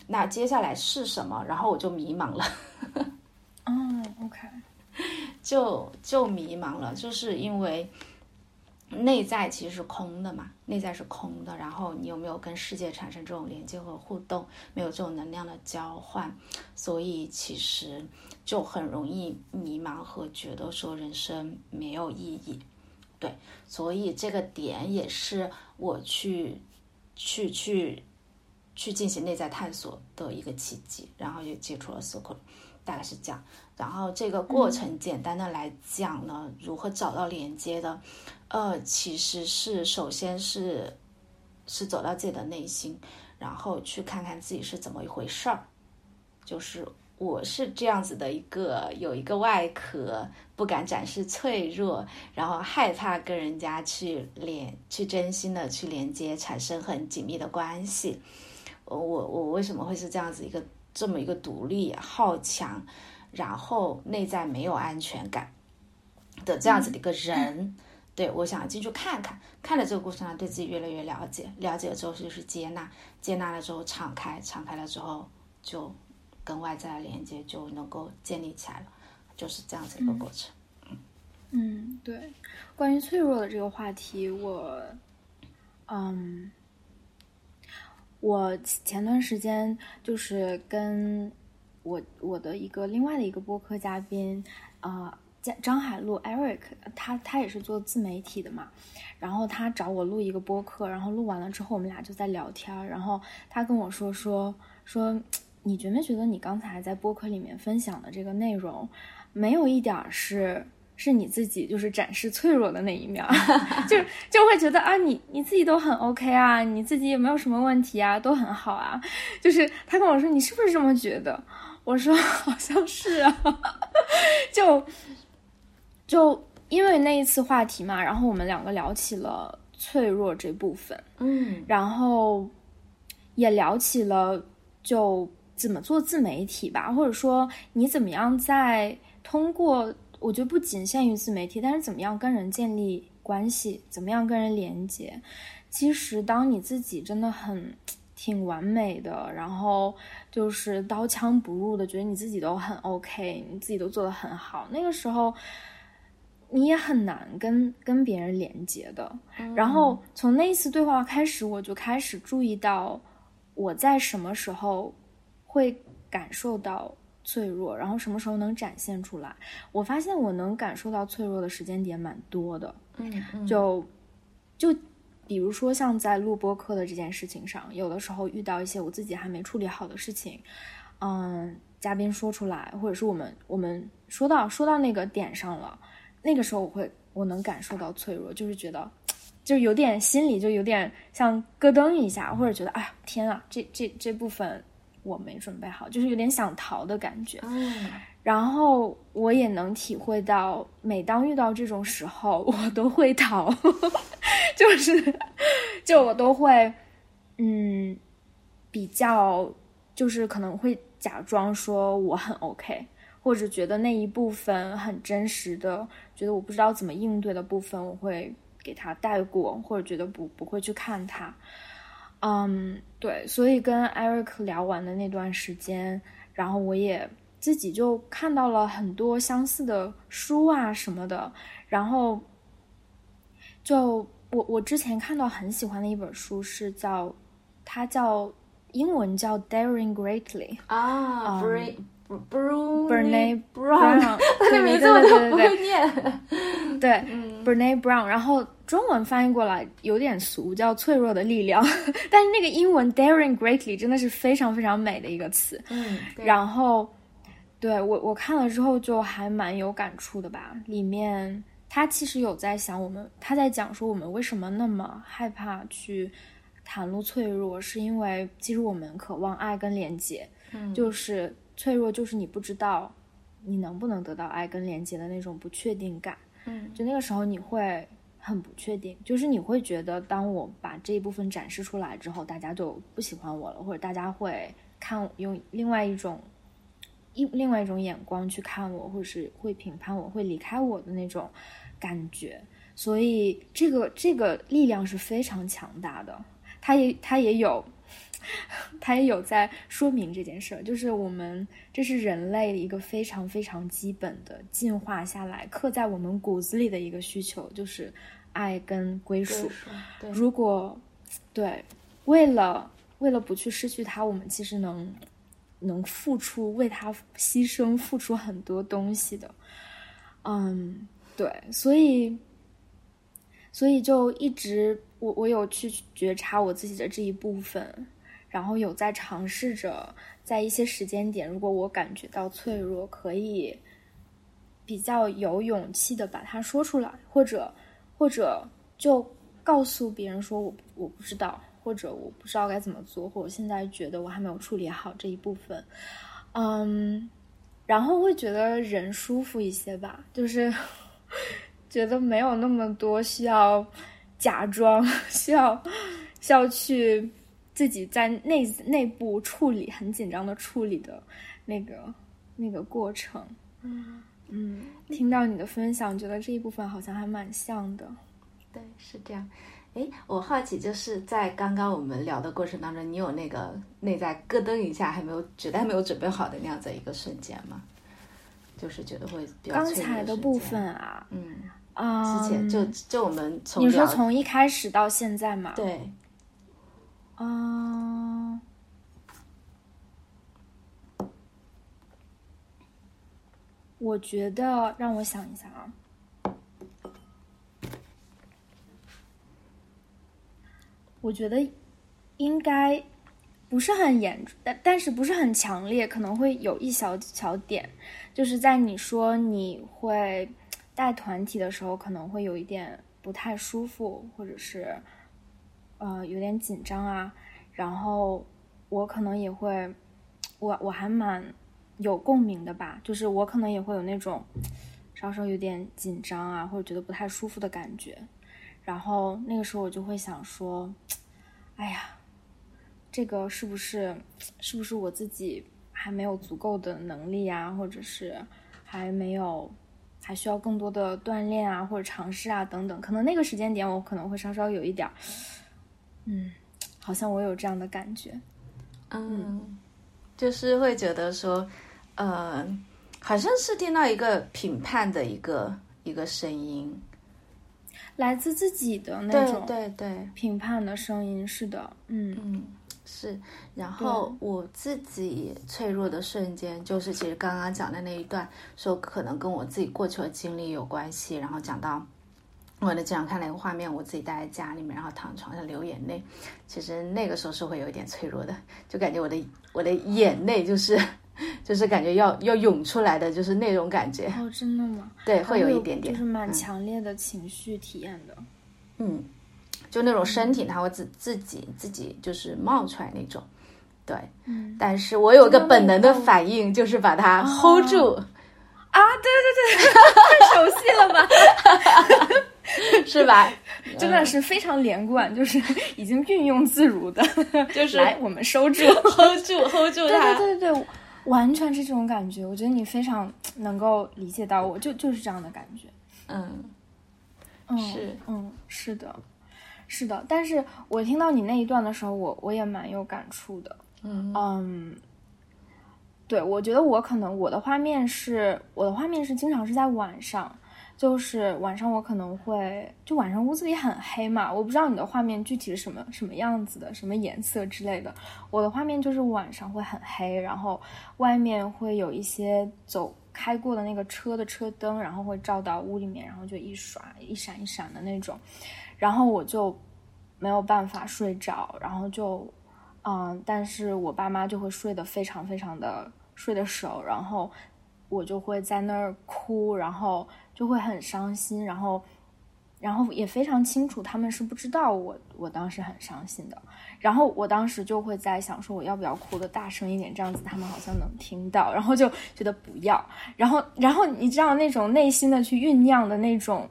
那接下来是什么？然后我就迷茫了。嗯，[LAUGHS] OK，就就迷茫了，就是因为。内在其实是空的嘛，内在是空的，然后你有没有跟世界产生这种连接和互动？没有这种能量的交换，所以其实就很容易迷茫和觉得说人生没有意义。对，所以这个点也是我去去去去进行内在探索的一个契机，然后也接触了 circle，大概是这样。然后这个过程简单的来讲呢，如何找到连接的？呃，其实是首先是是走到自己的内心，然后去看看自己是怎么一回事儿。就是我是这样子的一个有一个外壳，不敢展示脆弱，然后害怕跟人家去连去真心的去连接，产生很紧密的关系。我我为什么会是这样子一个这么一个独立好强，然后内在没有安全感的这样子的一个人？对，我想进去看看，看了这个过程呢，对自己越来越了解，了解了之后就是接纳，接纳了之后敞开，敞开了之后就跟外在的连接就能够建立起来了，就是这样子一个过程。嗯，嗯，对，关于脆弱的这个话题，我，嗯，我前段时间就是跟我我的一个另外的一个播客嘉宾，啊。张海璐，Eric，他他也是做自媒体的嘛，然后他找我录一个播客，然后录完了之后，我们俩就在聊天，然后他跟我说说说，你觉没觉得你刚才在播客里面分享的这个内容，没有一点是是你自己就是展示脆弱的那一面，[LAUGHS] 就就会觉得啊，你你自己都很 OK 啊，你自己也没有什么问题啊，都很好啊，就是他跟我说你是不是这么觉得？我说 [LAUGHS] 好像是啊，[LAUGHS] 就。就因为那一次话题嘛，然后我们两个聊起了脆弱这部分，嗯，然后也聊起了就怎么做自媒体吧，或者说你怎么样在通过，我觉得不仅限于自媒体，但是怎么样跟人建立关系，怎么样跟人连接。其实当你自己真的很挺完美的，然后就是刀枪不入的，觉得你自己都很 OK，你自己都做得很好，那个时候。你也很难跟跟别人连接的。然后从那一次对话开始，我就开始注意到我在什么时候会感受到脆弱，然后什么时候能展现出来。我发现我能感受到脆弱的时间点蛮多的。嗯，就就比如说像在录播课的这件事情上，有的时候遇到一些我自己还没处理好的事情，嗯，嘉宾说出来，或者是我们我们说到说到那个点上了。那个时候我会，我能感受到脆弱，就是觉得，就有点心里就有点像咯噔一下，或者觉得，哎呀，天啊，这这这部分我没准备好，就是有点想逃的感觉。嗯，然后我也能体会到，每当遇到这种时候，我都会逃，[LAUGHS] 就是，就我都会，嗯，比较，就是可能会假装说我很 OK。或者觉得那一部分很真实的，觉得我不知道怎么应对的部分，我会给他带过，或者觉得不不会去看他。嗯，对，所以跟 Eric 聊完的那段时间，然后我也自己就看到了很多相似的书啊什么的，然后就我我之前看到很喜欢的一本书是叫，它叫英文叫 Daring Greatly 啊。Brune Brown，他的名字我都不会念。对，Brune Brown，然后中文翻译过来有点俗，叫“脆弱的力量”，[LAUGHS] 但是那个英文 “daring greatly” 真的是非常非常美的一个词。嗯，然后对我我看了之后就还蛮有感触的吧，里面他其实有在想我们，他在讲说我们为什么那么害怕去袒露脆弱，是因为其实我们渴望爱跟连接，嗯，就是脆弱，就是你不知道你能不能得到爱跟连接的那种不确定感。嗯，就那个时候你会很不确定，就是你会觉得，当我把这一部分展示出来之后，大家就不喜欢我了，或者大家会看用另外一种一另外一种眼光去看我，或者是会评判我，会离开我的那种感觉。所以这个这个力量是非常强大的，它也它也有。[LAUGHS] 他也有在说明这件事儿，就是我们这是人类一个非常非常基本的进化下来刻在我们骨子里的一个需求，就是爱跟归属。对，如果对为了为了不去失去它，我们其实能能付出为它牺牲付出很多东西的。嗯，对，所以所以就一直我我有去觉察我自己的这一部分。然后有在尝试着，在一些时间点，如果我感觉到脆弱，可以比较有勇气的把它说出来，或者或者就告诉别人说我我不知道，或者我不知道该怎么做，或者现在觉得我还没有处理好这一部分，嗯，然后会觉得人舒服一些吧，就是 [LAUGHS] 觉得没有那么多需要假装，需要需要去。自己在内内部处理很紧张的处理的那个那个过程，嗯嗯，听到你的分享，觉得这一部分好像还蛮像的。对，是这样。哎，我好奇，就是在刚刚我们聊的过程当中，你有那个内在咯噔一下，还没有绝对没有准备好的那样子一个瞬间吗？就是觉得会比较刚才的部分啊，嗯啊，之前就就我们从你说从一开始到现在嘛，对。嗯，我觉得让我想一下啊，我觉得应该不是很严重，但但是不是很强烈，可能会有一小小点，就是在你说你会带团体的时候，可能会有一点不太舒服，或者是。呃，有点紧张啊，然后我可能也会，我我还蛮有共鸣的吧，就是我可能也会有那种稍稍有点紧张啊，或者觉得不太舒服的感觉，然后那个时候我就会想说，哎呀，这个是不是是不是我自己还没有足够的能力啊，或者是还没有还需要更多的锻炼啊，或者尝试啊等等，可能那个时间点我可能会稍稍有一点。嗯，好像我有这样的感觉，嗯，就是会觉得说，呃，好像是听到一个评判的一个一个声音，来自自己的那种对对评判的声音，是的，嗯。嗯是。然后我自己脆弱的瞬间，就是其实刚刚讲的那一段，说可能跟我自己过去的经历有关系，然后讲到。我的经常看那个画面，我自己待在家里面，然后躺床上流眼泪。其实那个时候是会有一点脆弱的，就感觉我的我的眼泪就是就是感觉要要涌出来的，就是那种感觉。哦，真的吗？对，会有一点点，就是蛮强烈的情绪体验的。嗯，就那种身体它会自自己自己就是冒出来那种。对，嗯。但是我有个本能的反应，就是把它 hold 住。啊，对对对，[LAUGHS] 太熟悉了吧？[LAUGHS] 是吧？[LAUGHS] 真的是非常连贯，就是已经运用自如的，[LAUGHS] 就是来我们收住，hold 住，hold 住它。对对对对，完全是这种感觉。我觉得你非常能够理解到我，就就是这样的感觉。嗯，是，嗯，是的，是的。但是我听到你那一段的时候，我我也蛮有感触的。嗯嗯，对，我觉得我可能我的画面是，我的画面是经常是在晚上。就是晚上我可能会，就晚上屋子里很黑嘛，我不知道你的画面具体是什么什么样子的，什么颜色之类的。我的画面就是晚上会很黑，然后外面会有一些走开过的那个车的车灯，然后会照到屋里面，然后就一刷一闪一闪的那种，然后我就没有办法睡着，然后就嗯，但是我爸妈就会睡得非常非常的睡得熟，然后。我就会在那儿哭，然后就会很伤心，然后，然后也非常清楚他们是不知道我我当时很伤心的。然后我当时就会在想，说我要不要哭的大声一点，这样子他们好像能听到。然后就觉得不要。然后，然后你知道那种内心的去酝酿的那种，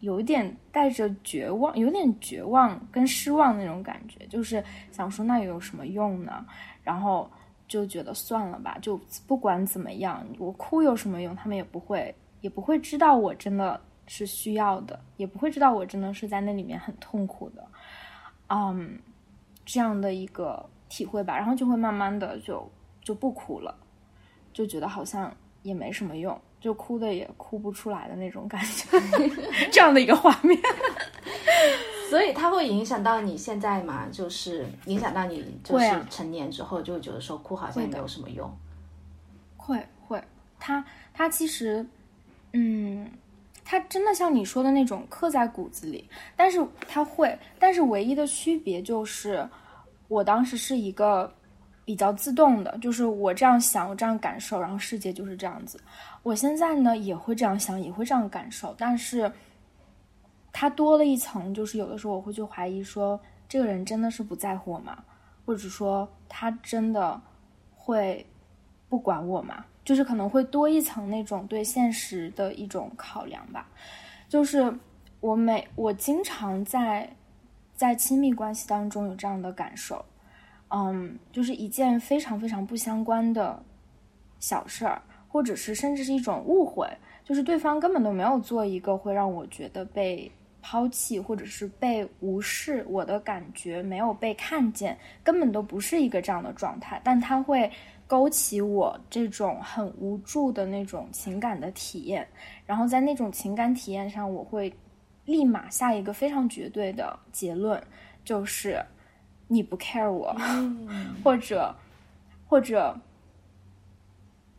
有一点带着绝望，有点绝望跟失望那种感觉，就是想说那有什么用呢？然后就觉得算了吧，就不管怎么样，我哭有什么用？他们也不会，也不会知道我真的是需要的，也不会知道我真的是在那里面很痛苦的。嗯。这样的一个体会吧，然后就会慢慢的就就不哭了，就觉得好像也没什么用，就哭的也哭不出来的那种感觉，[LAUGHS] 这样的一个画面。[LAUGHS] 所以它会影响到你现在嘛？就是影响到你，就是成年之后就会觉得说哭好像也没有什么用。会会，他他其实，嗯。它真的像你说的那种刻在骨子里，但是它会，但是唯一的区别就是，我当时是一个比较自动的，就是我这样想，我这样感受，然后世界就是这样子。我现在呢也会这样想，也会这样感受，但是它多了一层，就是有的时候我会去怀疑说，这个人真的是不在乎我吗？或者说他真的会不管我吗？就是可能会多一层那种对现实的一种考量吧，就是我每我经常在在亲密关系当中有这样的感受，嗯，就是一件非常非常不相关的小事儿，或者是甚至是一种误会，就是对方根本都没有做一个会让我觉得被抛弃或者是被无视，我的感觉没有被看见，根本都不是一个这样的状态，但他会。勾起我这种很无助的那种情感的体验，然后在那种情感体验上，我会立马下一个非常绝对的结论，就是你不 care 我，或者或者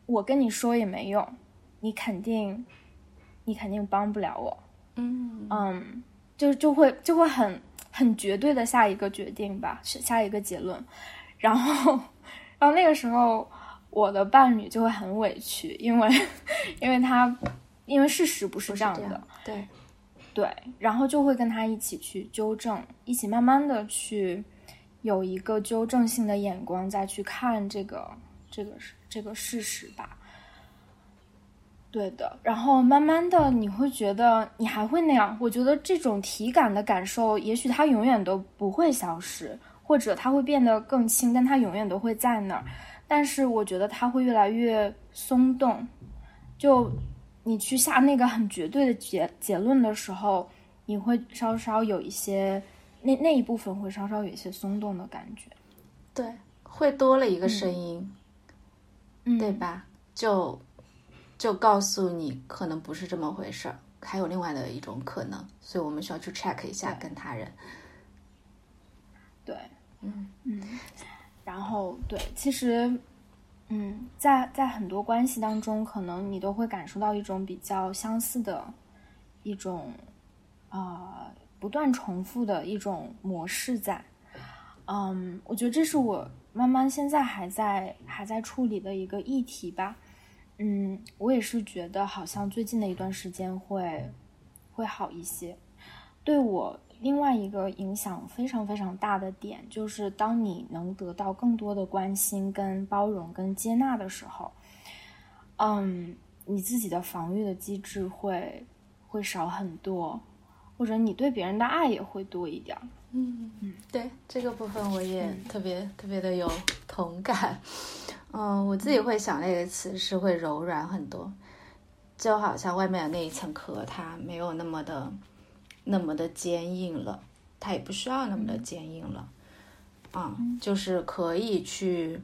我跟你说也没用，你肯定你肯定帮不了我，嗯。嗯，就就会就会很很绝对的下一个决定吧，下一个结论，然后。然后那个时候，我的伴侣就会很委屈，因为，因为他，因为事实不是这样的，对，对，然后就会跟他一起去纠正，一起慢慢的去有一个纠正性的眼光再去看这个这个这个事实吧。对的，然后慢慢的你会觉得你还会那样，我觉得这种体感的感受，也许它永远都不会消失。或者它会变得更轻，但它永远都会在那儿。但是我觉得它会越来越松动。就你去下那个很绝对的结结论的时候，你会稍稍有一些那那一部分会稍稍有一些松动的感觉。对，会多了一个声音，对吧？就就告诉你可能不是这么回事儿，还有另外的一种可能。所以我们需要去 check 一下跟他人。对。嗯嗯，然后对，其实，嗯，在在很多关系当中，可能你都会感受到一种比较相似的，一种，啊，不断重复的一种模式在。嗯，我觉得这是我慢慢现在还在还在处理的一个议题吧。嗯，我也是觉得好像最近的一段时间会会好一些，对我。另外一个影响非常非常大的点，就是当你能得到更多的关心、跟包容、跟接纳的时候，嗯，你自己的防御的机制会会少很多，或者你对别人的爱也会多一点。嗯嗯，对这个部分我也特别特别的有同感。嗯，我自己会想那个词是会柔软很多，就好像外面的那一层壳，它没有那么的。那么的坚硬了，它也不需要那么的坚硬了，啊，就是可以去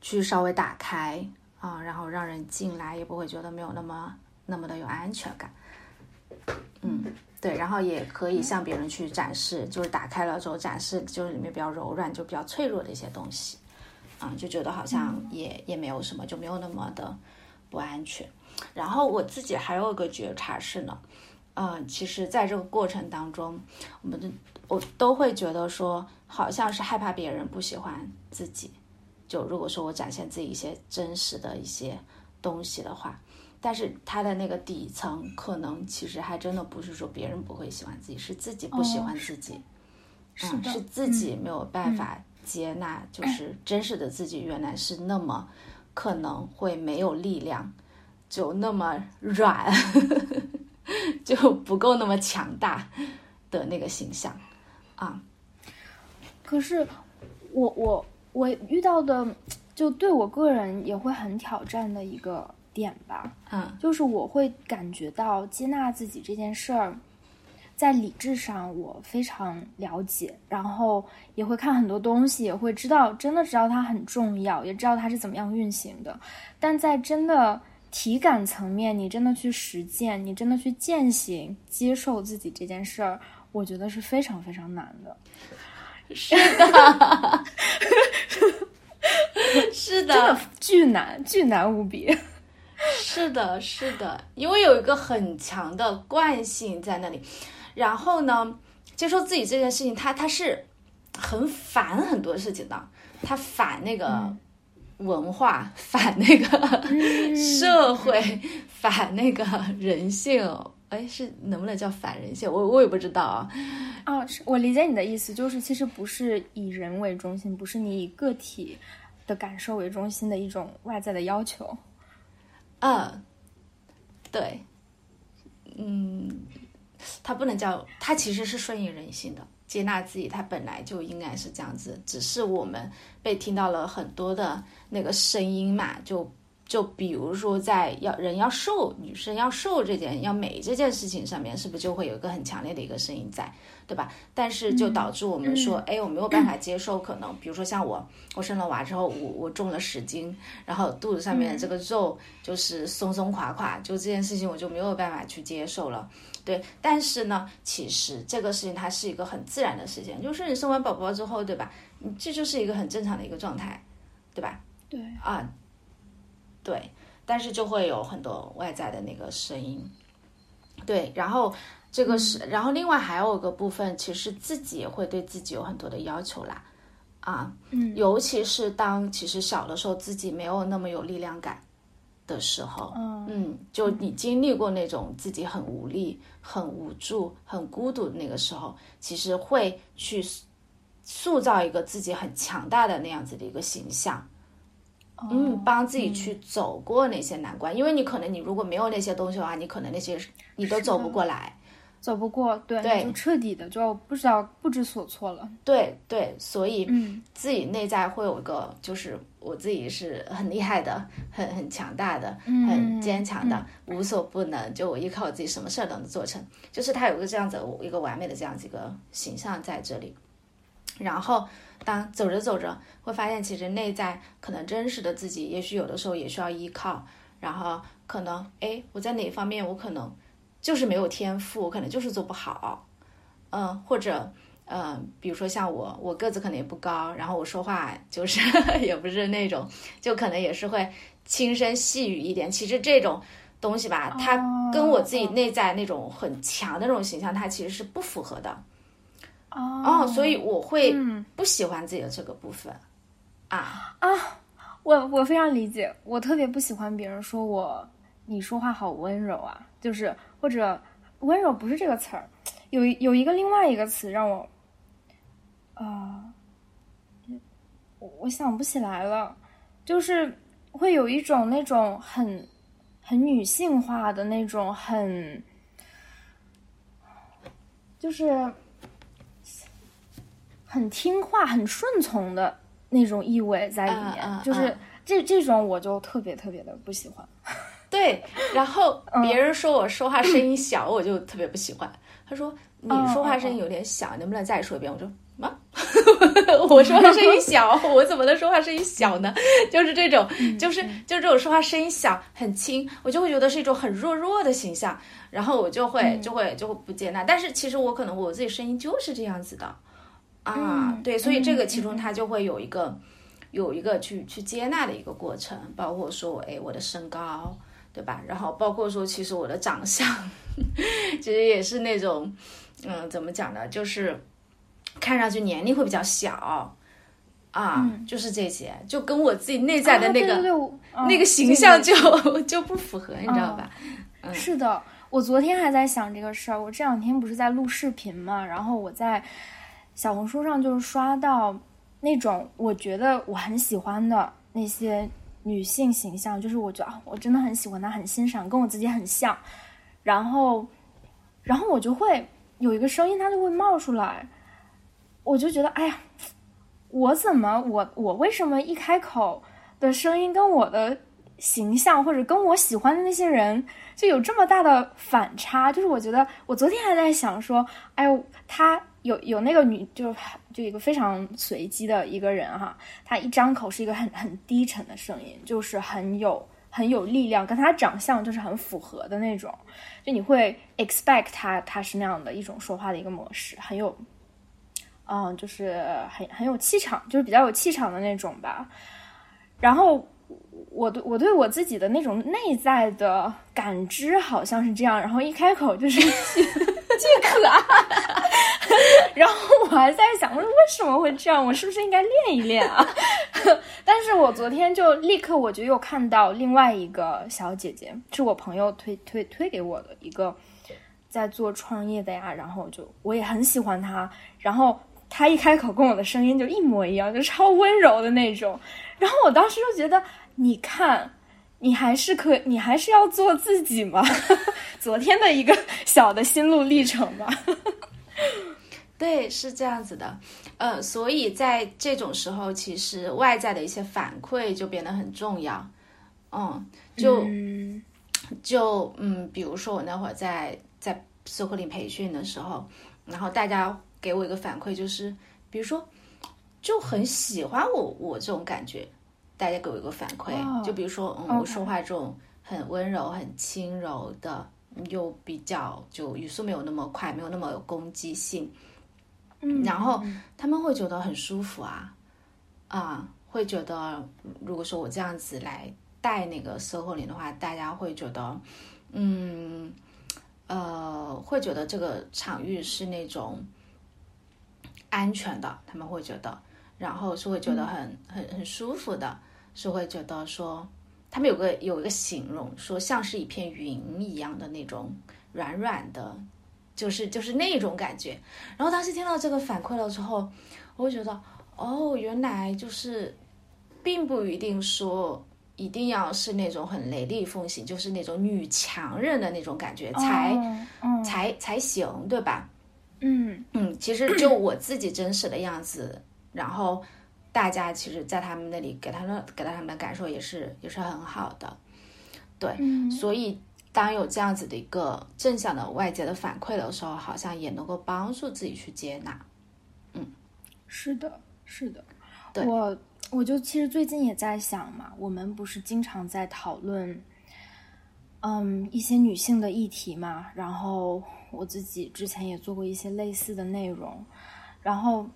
去稍微打开啊，然后让人进来也不会觉得没有那么那么的有安全感，嗯，对，然后也可以向别人去展示，就是打开了之后展示，就是里面比较柔软，就比较脆弱的一些东西，啊，就觉得好像也也没有什么，就没有那么的不安全。然后我自己还有一个觉察是呢。嗯，其实，在这个过程当中，我们的我都会觉得说，好像是害怕别人不喜欢自己。就如果说我展现自己一些真实的一些东西的话，但是他的那个底层可能其实还真的不是说别人不会喜欢自己，是自己不喜欢自己，嗯，是自己没有办法接纳，就是真实的自己原来是那么可能会没有力量，就那么软，[LAUGHS] 就 [LAUGHS] 不够那么强大的那个形象啊。可是我我我遇到的。就对我个人也会很挑战的一个点吧，嗯，就是我会感觉到接纳自己这件事儿，在理智上我非常了解，然后也会看很多东西，也会知道真的知道它很重要，也知道它是怎么样运行的，但在真的体感层面，你真的去实践，你真的去践行接受自己这件事儿，我觉得是非常非常难的，是的。[LAUGHS] 是的，巨难，巨难无比。是的，是的，因为有一个很强的惯性在那里。然后呢，接受自己这件事情，它它是很反很多事情的，它反那个文化，反那个社会，反那个人性。哎，是能不能叫反人性？我我也不知道啊。啊，我理解你的意思，就是其实不是以人为中心，不是你以个体。的感受为中心的一种外在的要求，嗯，对，嗯，它不能叫，它其实是顺应人性的，接纳自己，它本来就应该是这样子，只是我们被听到了很多的那个声音嘛，就。就比如说，在要人要瘦，女生要瘦这件要美这件事情上面，是不是就会有一个很强烈的一个声音在，对吧？但是就导致我们说，哎，我没有办法接受，可能比如说像我，[LAUGHS] 我生了娃之后，我我重了十斤，然后肚子上面这个肉就是松松垮垮，就这件事情我就没有办法去接受了，对。但是呢，其实这个事情它是一个很自然的事情，就是你生完宝宝之后，对吧？你这就是一个很正常的一个状态，对吧？对啊。对，但是就会有很多外在的那个声音，对，然后这个是，然后另外还有一个部分，其实自己也会对自己有很多的要求啦，啊，嗯，尤其是当其实小的时候自己没有那么有力量感的时候，嗯，就你经历过那种自己很无力、很无助、很孤独的那个时候，其实会去塑造一个自己很强大的那样子的一个形象。嗯，帮自己去走过那些难关，因为你可能你如果没有那些东西的话，你可能那些你都走不过来，走不过，对，就彻底的就不知道不知所措了。对对，所以嗯，自己内在会有一个，就是我自己是很厉害的，很很强大的，很坚强的，无所不能，就我依靠自己什么事儿都能做成，就是他有个这样子一个完美的这样子一个形象在这里，然后。当走着走着，会发现其实内在可能真实的自己，也许有的时候也需要依靠。然后可能，哎，我在哪方面我可能就是没有天赋，可能就是做不好。嗯，或者，嗯，比如说像我，我个子可能也不高，然后我说话就是 [LAUGHS] 也不是那种，就可能也是会轻声细语一点。其实这种东西吧，它跟我自己内在那种很强的那种形象，它其实是不符合的。哦，所以我会不喜欢自己的这个部分，啊啊，我我非常理解，我特别不喜欢别人说我你说话好温柔啊，就是或者温柔不是这个词儿，有有一个另外一个词让我，啊，我我想不起来了，就是会有一种那种很很女性化的那种很，就是。很听话、很顺从的那种意味在里面，就是这这种我就特别特别的不喜欢。对，然后别人说我说话声音小，我就特别不喜欢。他说你说话声音有点小，能不能再说一遍？我说啊，[LAUGHS] 我说话声音小，我怎么能说话声音小呢？就是这种，就是就是这种说话声音小、很轻，我就会觉得是一种很弱弱的形象，然后我就会就会就会不接纳。但是其实我可能我自己声音就是这样子的。啊，对，所以这个其中它就会有一个有一个去去接纳的一个过程，包括说，哎，我的身高，对吧？然后包括说，其实我的长相，[LAUGHS] 其实也是那种，嗯，怎么讲呢？就是看上去年龄会比较小，啊，就是这些，就跟我自己内在的那个、那个形象就、[LAUGHS] 就不符合，你知道吧？是的，我昨天还在想这个事儿。我这两天不是在录视频嘛，然后我在小红书上就是刷到那种我觉得我很喜欢的那些女性形象，就是我觉得啊，我真的很喜欢她，很欣赏，跟我自己很像。然后，然后我就会有一个声音，它就会冒出来，我就觉得，哎呀，我怎么我我为什么一开口的声音跟我的形象或者跟我喜欢的那些人就有这么大的反差？就是我觉得我昨天还在想说，哎呦，他有有那个女，就就一个非常随机的一个人哈，她一张口是一个很很低沉的声音，就是很有很有力量，跟她长相就是很符合的那种，就你会 expect 她她是那样的一种说话的一个模式，很有。嗯，就是很很有气场，就是比较有气场的那种吧。然后我对我对我自己的那种内在的感知好像是这样，然后一开口就是 [LAUGHS] 巨可爱。然后我还在想，我说为什么会这样？我是不是应该练一练啊？[LAUGHS] 但是我昨天就立刻我就又看到另外一个小姐姐，是我朋友推推推给我的一个在做创业的呀，然后就我也很喜欢她，然后。她一开口跟我的声音就一模一样，就超温柔的那种。然后我当时就觉得，你看，你还是可，你还是要做自己嘛。[LAUGHS] 昨天的一个小的心路历程吧。[LAUGHS] 对，是这样子的。呃，所以在这种时候，其实外在的一些反馈就变得很重要。嗯，就、嗯、就嗯，比如说我那会儿在在搜狐林培训的时候，然后大家。给我一个反馈，就是比如说，就很喜欢我我这种感觉，大家给我一个反馈，哦、就比如说，嗯，我说话这种很温柔、很轻柔的，又比较就语速没有那么快，没有那么有攻击性，嗯，然后他们会觉得很舒服啊，啊，会觉得如果说我这样子来带那个 circle 里的话，大家会觉得，嗯，呃，会觉得这个场域是那种。安全的，他们会觉得，然后是会觉得很、很很舒服的，是会觉得说，他们有个有一个形容，说像是一片云一样的那种软软的，就是就是那种感觉。然后当时听到这个反馈了之后，我会觉得，哦，原来就是，并不一定说一定要是那种很雷厉风行，就是那种女强人的那种感觉才、哦、才才行，对吧？嗯嗯，其实就我自己真实的样子，然后大家其实，在他们那里给他们给到他们的感受也是也是很好的，对，嗯、所以当有这样子的一个正向的外界的反馈的时候，好像也能够帮助自己去接纳。嗯，是的，是的，对我我就其实最近也在想嘛，我们不是经常在讨论，嗯，一些女性的议题嘛，然后。我自己之前也做过一些类似的内容，然后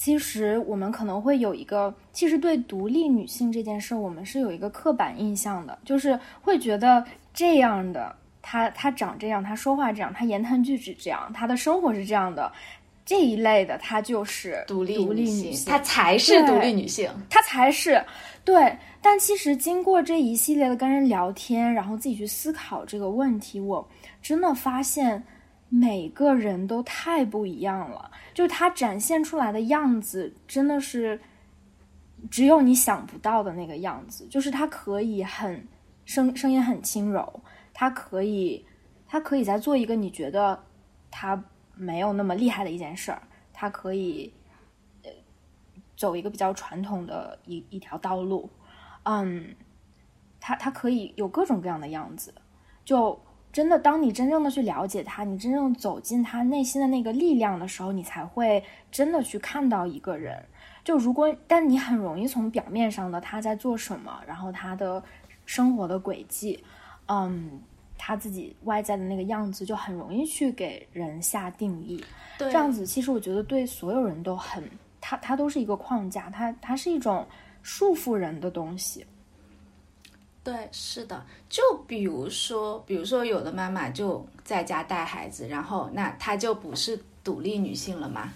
其实我们可能会有一个，其实对独立女性这件事，我们是有一个刻板印象的，就是会觉得这样的她，她长这样，她说话这样，她言谈举止这样，她的生活是这样的，这一类的她就是独立独立女性，她才是独立女性，她才是对。但其实经过这一系列的跟人聊天，然后自己去思考这个问题，我。真的发现每个人都太不一样了，就是他展现出来的样子真的是只有你想不到的那个样子。就是他可以很声声音很轻柔，他可以他可以在做一个你觉得他没有那么厉害的一件事儿，他可以呃走一个比较传统的一一条道路，嗯，他他可以有各种各样的样子，就。真的，当你真正的去了解他，你真正走进他内心的那个力量的时候，你才会真的去看到一个人。就如果，但你很容易从表面上的他在做什么，然后他的生活的轨迹，嗯，他自己外在的那个样子，就很容易去给人下定义。对，这样子其实我觉得对所有人都很，它它都是一个框架，它它是一种束缚人的东西。对，是的，就比如说，比如说有的妈妈就在家带孩子，然后那她就不是独立女性了嘛，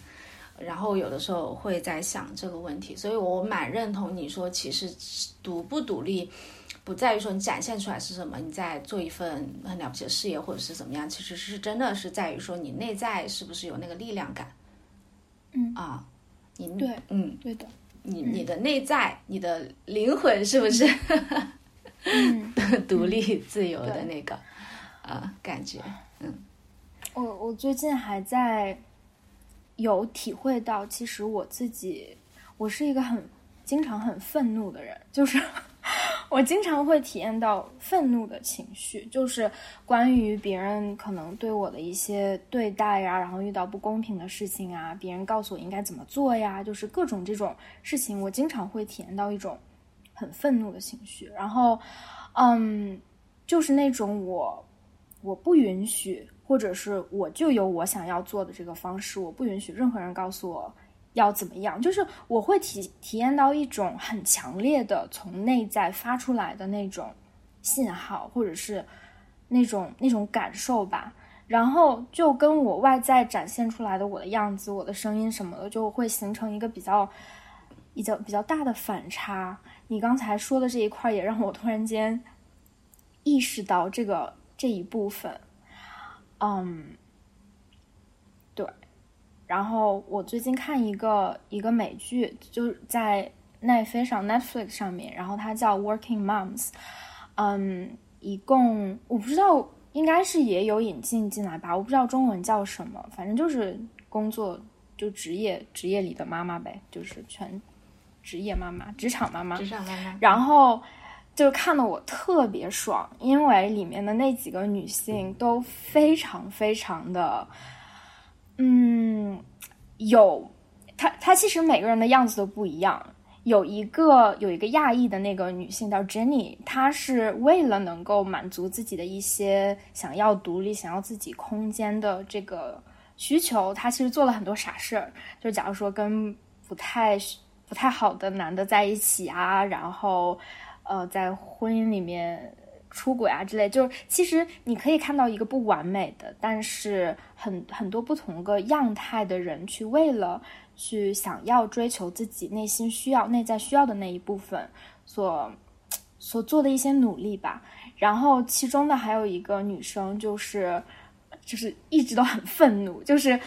然后有的时候会在想这个问题，所以我蛮认同你说，其实独不独立，不在于说你展现出来是什么，你在做一份很了不起的事业或者是怎么样，其实是真的是在于说你内在是不是有那个力量感。嗯。啊，你对，嗯，对的，你你的内在，你的灵魂是不是 [LAUGHS] [LAUGHS] 独立自由的那个啊感觉？嗯，我我最近还在。有体会到，其实我自己，我是一个很经常很愤怒的人，就是 [LAUGHS] 我经常会体验到愤怒的情绪，就是关于别人可能对我的一些对待呀，然后遇到不公平的事情啊，别人告诉我应该怎么做呀，就是各种这种事情，我经常会体验到一种很愤怒的情绪，然后，嗯，就是那种我我不允许。或者是我就有我想要做的这个方式，我不允许任何人告诉我要怎么样。就是我会体体验到一种很强烈的从内在发出来的那种信号，或者是那种那种感受吧。然后就跟我外在展现出来的我的样子、我的声音什么的，就会形成一个比较比较比较大的反差。你刚才说的这一块也让我突然间意识到这个这一部分。嗯，对。然后我最近看一个一个美剧，就是在奈飞上 Netflix 上面，然后它叫《Working Moms》。嗯，一共我不知道，应该是也有引进进来吧，我不知道中文叫什么，反正就是工作就职业职业里的妈妈呗，就是全职业妈妈、职场妈妈、职场妈妈。然后。就看得我特别爽，因为里面的那几个女性都非常非常的，嗯，有，她她其实每个人的样子都不一样。有一个有一个亚裔的那个女性叫 Jenny，她是为了能够满足自己的一些想要独立、想要自己空间的这个需求，她其实做了很多傻事儿。就假如说跟不太太好的男的在一起啊，然后。呃，在婚姻里面出轨啊之类，就是其实你可以看到一个不完美的，但是很很多不同个样态的人去为了去想要追求自己内心需要、内在需要的那一部分所所做的一些努力吧。然后其中的还有一个女生，就是就是一直都很愤怒，就是。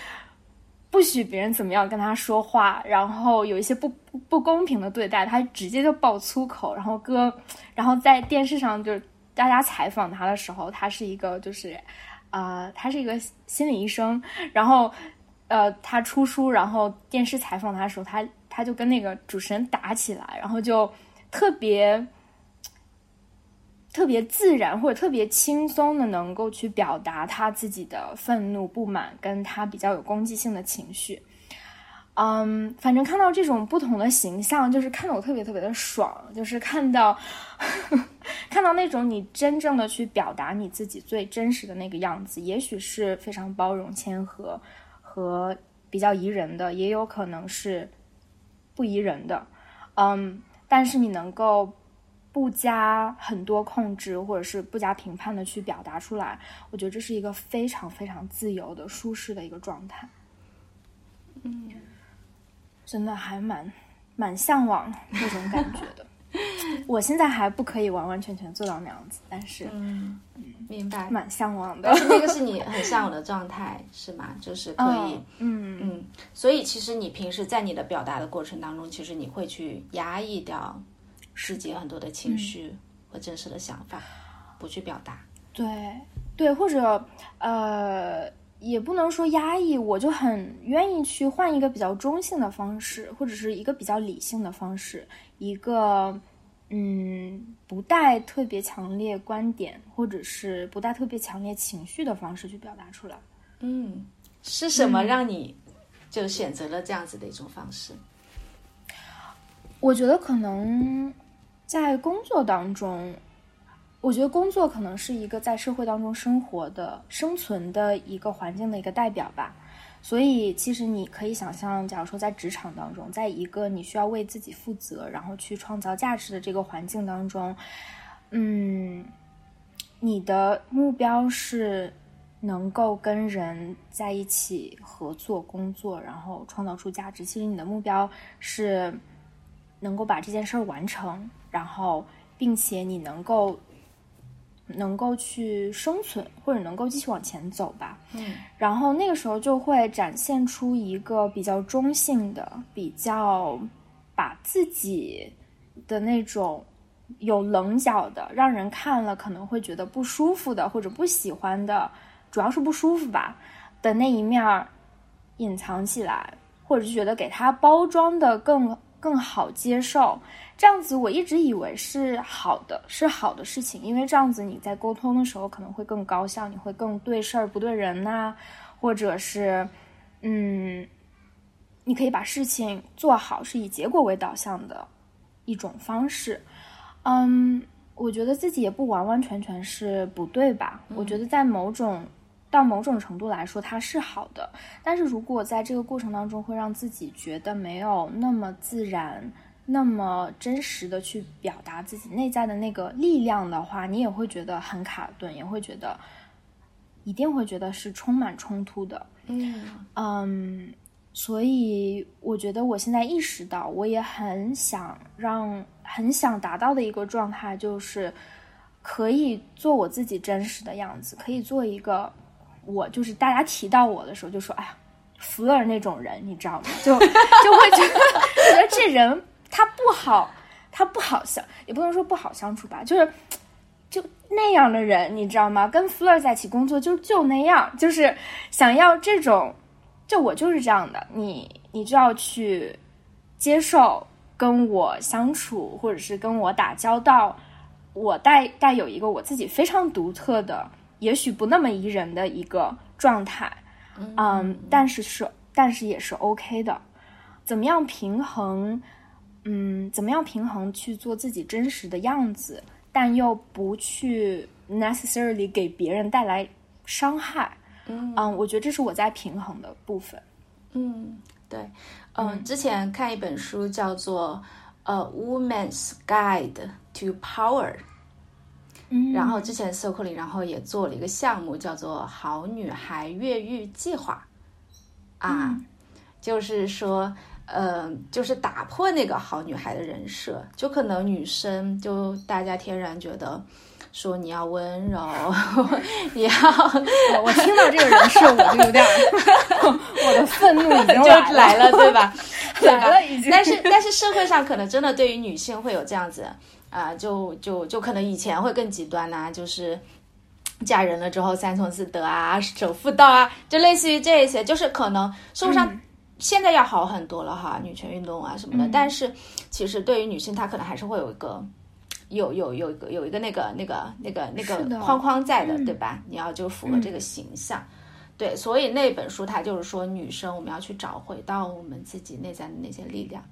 不许别人怎么样跟他说话，然后有一些不不不公平的对待，他直接就爆粗口。然后哥，然后在电视上就是大家采访他的时候，他是一个就是，啊，他是一个心理医生。然后，呃，他出书，然后电视采访他的时候，他他就跟那个主持人打起来，然后就特别。特别自然或者特别轻松的，能够去表达他自己的愤怒、不满，跟他比较有攻击性的情绪。嗯，反正看到这种不同的形象，就是看得我特别特别的爽。就是看到 [LAUGHS] 看到那种你真正的去表达你自己最真实的那个样子，也许是非常包容、谦和和比较宜人的，也有可能是不宜人的。嗯，但是你能够。不加很多控制，或者是不加评判的去表达出来，我觉得这是一个非常非常自由的、舒适的一个状态。嗯，真的还蛮蛮向往那种感觉的。我现在还不可以完完全全做到那样子，但是，嗯，明白，蛮向往的。但是那个是你很向往的状态，是吗？就是可以，嗯嗯。所以其实你平时在你的表达的过程当中，其实你会去压抑掉。世界很多的情绪和真实的想法，不去表达。对对，或者呃，也不能说压抑，我就很愿意去换一个比较中性的方式，或者是一个比较理性的方式，一个嗯，不带特别强烈观点，或者是不带特别强烈情绪的方式去表达出来。嗯，是什么让你就选择了这样子的一种方式？我觉得可能。在工作当中，我觉得工作可能是一个在社会当中生活的、生存的一个环境的一个代表吧。所以，其实你可以想象，假如说在职场当中，在一个你需要为自己负责，然后去创造价值的这个环境当中，嗯，你的目标是能够跟人在一起合作工作，然后创造出价值。其实你的目标是能够把这件事儿完成，然后并且你能够能够去生存，或者能够继续往前走吧。嗯，然后那个时候就会展现出一个比较中性的、比较把自己的那种有棱角的，让人看了可能会觉得不舒服的或者不喜欢的。主要是不舒服吧的那一面儿隐藏起来，或者是觉得给它包装的更更好接受，这样子我一直以为是好的，是好的事情，因为这样子你在沟通的时候可能会更高效，你会更对事儿不对人呐，或者是嗯，你可以把事情做好，是以结果为导向的一种方式。嗯，我觉得自己也不完完全全是不对吧？我觉得在某种。到某种程度来说，它是好的。但是如果在这个过程当中会让自己觉得没有那么自然、那么真实的去表达自己内在的那个力量的话，你也会觉得很卡顿，也会觉得一定会觉得是充满冲突的。嗯嗯，所以我觉得我现在意识到，我也很想让、很想达到的一个状态，就是可以做我自己真实的样子，可以做一个。我就是大家提到我的时候就说，哎呀，福尔那种人，你知道吗？就就会觉得 [LAUGHS] 觉得这人他不好，他不好相，也不能说不好相处吧，就是就那样的人，你知道吗？跟福尔在一起工作就就那样，就是想要这种，就我就是这样的，你你就要去接受跟我相处，或者是跟我打交道，我带带有一个我自己非常独特的。也许不那么宜人的一个状态，嗯，但是是，但是也是 OK 的。怎么样平衡？嗯，怎么样平衡去做自己真实的样子，但又不去 necessarily 给别人带来伤害？嗯，我觉得这是我在平衡的部分。嗯，对，嗯，之前看一本书叫做《A Woman's Guide to Power》。嗯然后之前 Circle 里，然后也做了一个项目，叫做“好女孩越狱计划”，啊，就是说，呃，就是打破那个好女孩的人设，就可能女生就大家天然觉得说你要温柔，[LAUGHS] 你要，我听到这个人设我就有点，[LAUGHS] 我的愤怒已经就来了，对吧？[LAUGHS] 来了已经，但是但是社会上可能真的对于女性会有这样子。啊，就就就可能以前会更极端呐，就是嫁人了之后三从四德啊，守妇道啊，就类似于这一些，就是可能社会上现在要好很多了哈，女权运动啊什么的。但是其实对于女性，她可能还是会有一个有有有一个有一个那个那个那个那个框框在的，对吧？你要就符合这个形象，对。所以那本书它就是说，女生我们要去找回到我们自己内在的那些力量。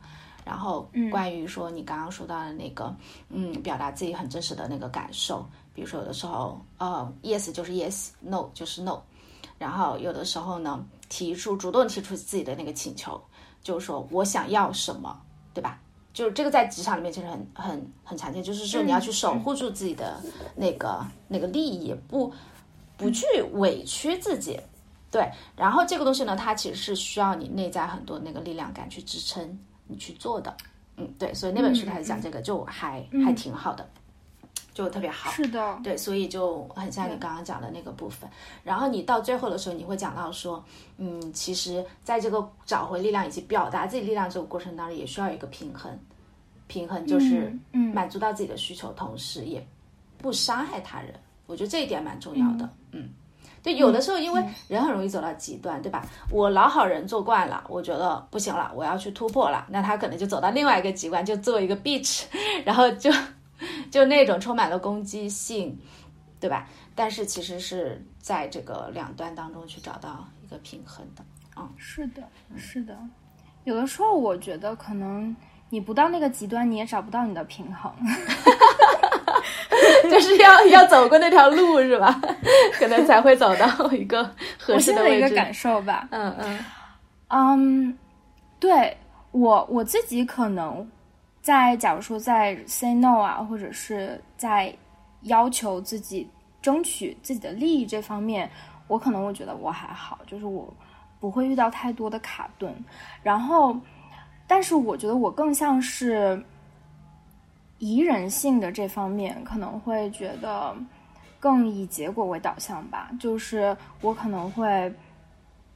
然后，关于说你刚刚说到的那个，嗯，表达自己很真实的那个感受，比如说有的时候，呃，yes 就是 yes，no 就是 no，然后有的时候呢，提出主动提出自己的那个请求，就是说我想要什么，对吧？就是这个在职场里面其实很很很常见，就是说你要去守护住自己的那个那个利益，不不去委屈自己，对。然后这个东西呢，它其实是需要你内在很多那个力量感去支撑。你去做的，嗯，对，所以那本书开始讲这个，就还还挺好的，就特别好。是的，对，所以就很像你刚刚讲的那个部分。然后你到最后的时候，你会讲到说，嗯，其实在这个找回力量以及表达自己力量这个过程当中，也需要一个平衡，平衡就是满足到自己的需求，同时也不伤害他人。我觉得这一点蛮重要的，嗯。对，有的时候因为人很容易走到极端，对吧？我老好人做惯了，我觉得不行了，我要去突破了，那他可能就走到另外一个极端，就做一个 bitch，然后就 [LAUGHS] 就那种充满了攻击性，对吧？但是其实是在这个两端当中去找到一个平衡的，嗯，是的，是的。有的时候我觉得可能你不到那个极端，你也找不到你的平衡。[LAUGHS] 就是要要走过那条路是吧？[LAUGHS] 可能才会走到一个合适的位置。一个感受吧。嗯嗯嗯，对我我自己可能在假如说在 say no 啊，或者是在要求自己争取自己的利益这方面，我可能会觉得我还好，就是我不会遇到太多的卡顿。然后，但是我觉得我更像是宜人性的这方面，可能会觉得更以结果为导向吧。就是我可能会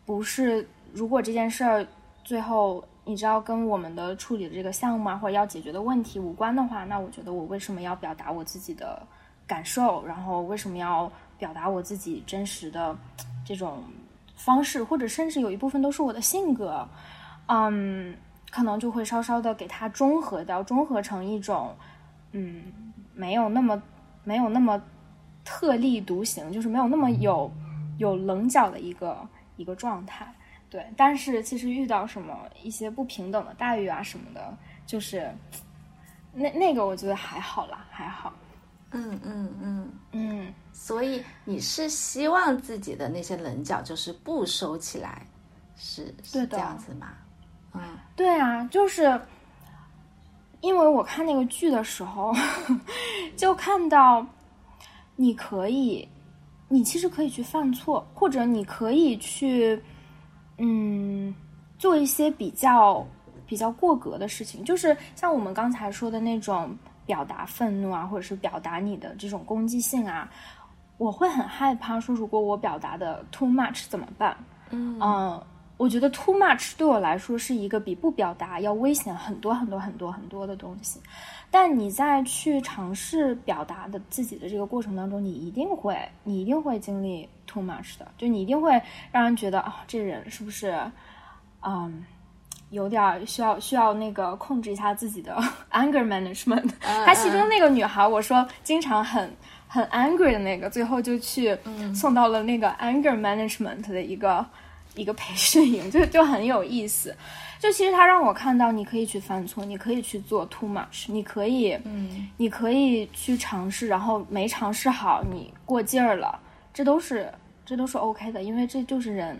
不是，如果这件事儿最后你知道跟我们的处理的这个项目啊，或者要解决的问题无关的话，那我觉得我为什么要表达我自己的感受？然后为什么要？表达我自己真实的这种方式，或者甚至有一部分都是我的性格，嗯，可能就会稍稍的给它中和掉，中和成一种，嗯，没有那么没有那么特立独行，就是没有那么有有棱角的一个一个状态。对，但是其实遇到什么一些不平等的待遇啊什么的，就是那那个我觉得还好啦，还好。嗯嗯嗯嗯，所以你是希望自己的那些棱角就是不收起来，是是这样子吗？嗯，对啊，就是因为我看那个剧的时候，[LAUGHS] 就看到你可以，你其实可以去犯错，或者你可以去，嗯，做一些比较比较过格的事情，就是像我们刚才说的那种。表达愤怒啊，或者是表达你的这种攻击性啊，我会很害怕。说如果我表达的 too much 怎么办？嗯我觉得 too much 对我来说是一个比不表达要危险很多很多很多很多的东西。但你在去尝试表达的自己的这个过程当中，你一定会，你一定会经历 too much 的，就你一定会让人觉得啊，这人是不是，嗯。有点需要需要那个控制一下自己的 [LAUGHS] anger management。他其中那个女孩，我说经常很很 angry 的那个，最后就去送到了那个 anger management 的一个一个培训营，[LAUGHS] 就就很有意思。就其实他让我看到，你可以去犯错，你可以去做 too much，你可以，嗯，你可以去尝试，然后没尝试好，你过劲儿了，这都是这都是 OK 的，因为这就是人，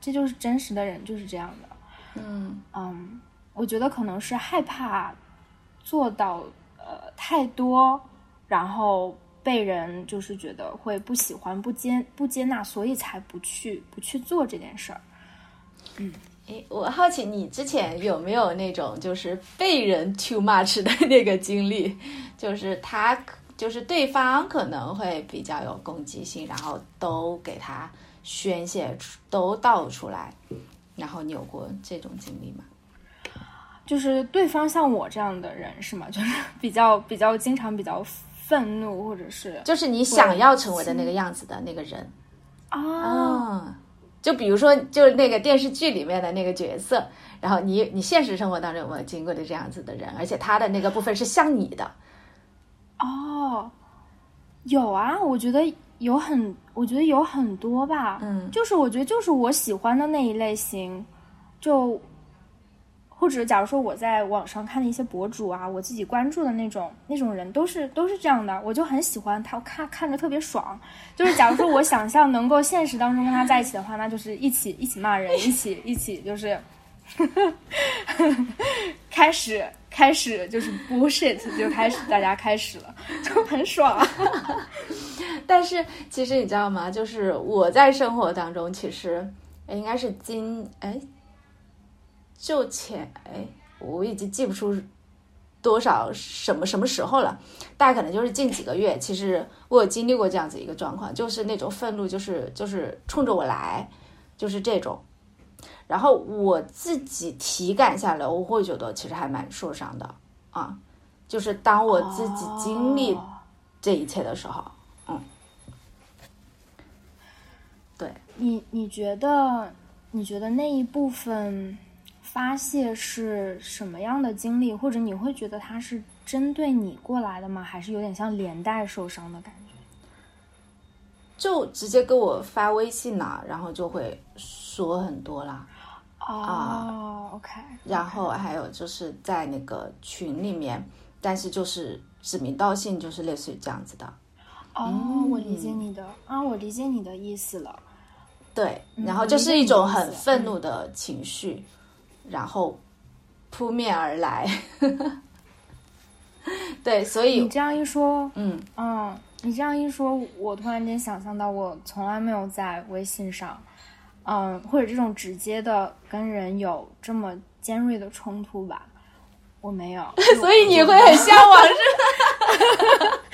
这就是真实的人就是这样的。嗯嗯，我觉得可能是害怕做到呃太多，然后被人就是觉得会不喜欢、不接不接纳，所以才不去不去做这件事儿。嗯，诶，我好奇你之前有没有那种就是被人 too much 的那个经历，就是他就是对方可能会比较有攻击性，然后都给他宣泄出都倒出来。然后你有过这种经历吗？就是对方像我这样的人是吗？就是比较比较经常比较愤怒，或者是就是你想要成为的那个样子的那个人啊？就比如说，就是那个电视剧里面的那个角色，然后你你现实生活当中有没有经过的这样子的人？而且他的那个部分是像你的哦，有啊，我觉得。有很，我觉得有很多吧，嗯，就是我觉得就是我喜欢的那一类型，就或者假如说我在网上看的一些博主啊，我自己关注的那种那种人都是都是这样的，我就很喜欢他，看看着特别爽。就是假如说我想象能够现实当中跟他在一起的话，那就是一起一起骂人，一起一起就是 [LAUGHS] 开始开始就是 bullshit 就开始大家开始了，就很爽。[LAUGHS] 但是其实你知道吗？就是我在生活当中，其实应该是今哎，就前哎，我已经记不出多少什么什么时候了，大概可能就是近几个月。其实我有经历过这样子一个状况，就是那种愤怒，就是就是冲着我来，就是这种。然后我自己体感下来，我会觉得其实还蛮受伤的啊。就是当我自己经历这一切的时候。嗯对你，你觉得，你觉得那一部分发泄是什么样的经历，或者你会觉得他是针对你过来的吗？还是有点像连带受伤的感觉？就直接给我发微信了，然后就会说很多啦。哦，OK。然后还有就是在那个群里面，但是就是指名道姓，就是类似于这样子的。哦，我理解你的啊，我理解你的意思了。对，然后就是一种很愤怒的情绪，然后扑面而来。[LAUGHS] 对，所以你这样一说，嗯嗯，你这样一说，我突然间想象到，我从来没有在微信上，嗯，或者这种直接的跟人有这么尖锐的冲突吧。我没有，[LAUGHS] 所以你会很向往是？[LAUGHS]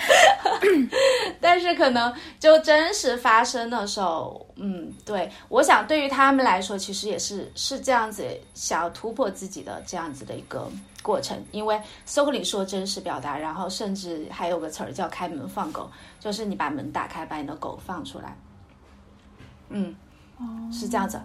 [LAUGHS] 但是可能就真实发生的时候，嗯，对，我想对于他们来说，其实也是是这样子，想要突破自己的这样子的一个过程。因为搜狐里说真实表达，然后甚至还有个词儿叫开门放狗，就是你把门打开，把你的狗放出来。嗯，是这样子。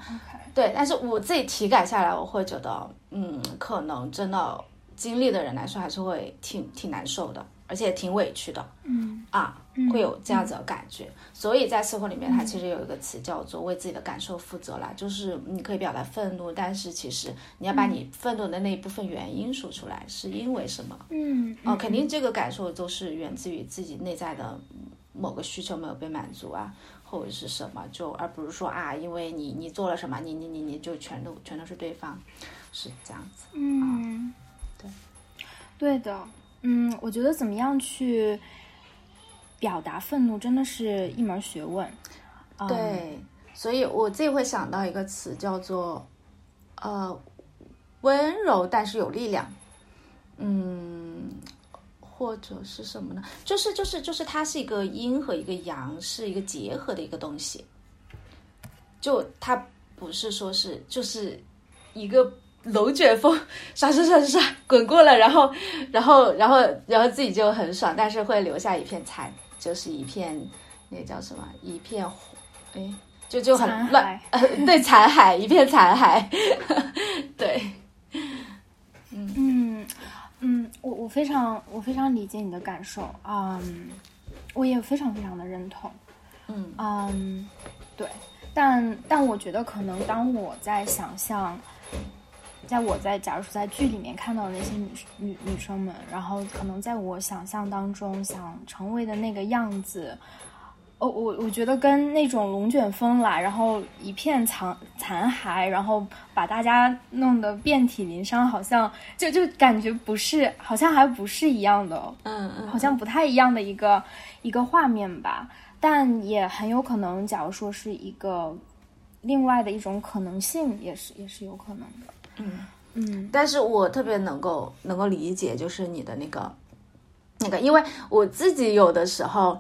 对，但是我自己体感下来，我会觉得，嗯，可能真的。经历的人来说，还是会挺挺难受的，而且挺委屈的。嗯啊，会有这样子的感觉。所以在社会里面，它其实有一个词叫做“为自己的感受负责”啦，就是你可以表达愤怒，但是其实你要把你愤怒的那一部分原因说出来，是因为什么？嗯哦，肯定这个感受都是源自于自己内在的某个需求没有被满足啊，或者是什么，就而不是说啊，因为你你做了什么，你你你你就全都全都是对方，是这样子。嗯。对对的，嗯，我觉得怎么样去表达愤怒，真的是一门学问。对，所以我自己会想到一个词，叫做呃温柔但是有力量。嗯，或者是什么呢？就是就是就是它是一个阴和一个阳，是一个结合的一个东西。就它不是说是就是一个。龙卷风刷刷刷刷刷滚过了，然后，[LAUGHS] 然后，然后，然后自己就很爽，但是会留下一片残，就是一片那叫什么？一片，哎，就就很乱，[LAUGHS] 对，残骸，一片残骸，[LAUGHS] 对，嗯。嗯嗯，我我非常我非常理解你的感受，嗯，我也非常非常的认同，嗯。嗯，对，但但我觉得可能当我在想象。在我在假如说在剧里面看到的那些女女女生们，然后可能在我想象当中想成为的那个样子，哦，我我觉得跟那种龙卷风来，然后一片残残骸，然后把大家弄得遍体鳞伤，好像就就感觉不是，好像还不是一样的，嗯嗯，好像不太一样的一个一个画面吧。但也很有可能，假如说是一个另外的一种可能性，也是也是有可能的。嗯嗯，但是我特别能够能够理解，就是你的那个那个，因为我自己有的时候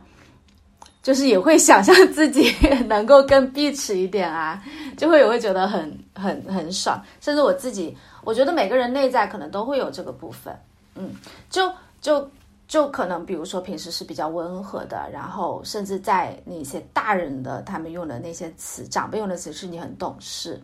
就是也会想象自己能够更碧池一点啊，就会也会觉得很很很爽。甚至我自己，我觉得每个人内在可能都会有这个部分，嗯，就就就可能比如说平时是比较温和的，然后甚至在那些大人的他们用的那些词，长辈用的词是你很懂事，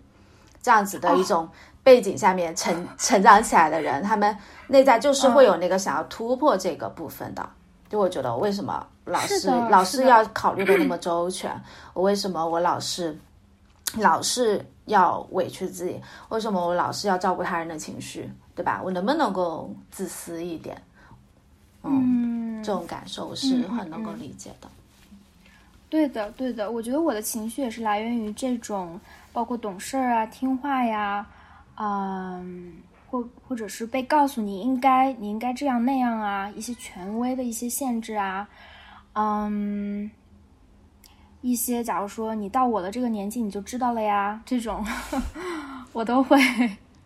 这样子的一种。背景下面成成长起来的人，他们内在就是会有那个想要突破这个部分的。就我觉得，为什么老是老是要考虑的那么周全？我为什么我老是老是要委屈自己？为什么我老是要照顾他人的情绪？对吧？我能不能够自私一点？嗯，这种感受我是很能够理解的。对的，对的，我觉得我的情绪也是来源于这种，包括懂事儿啊、听话呀。嗯，或或者是被告诉你应该你应该这样那样啊，一些权威的一些限制啊，嗯，一些假如说你到我的这个年纪你就知道了呀，这种 [LAUGHS] 我都会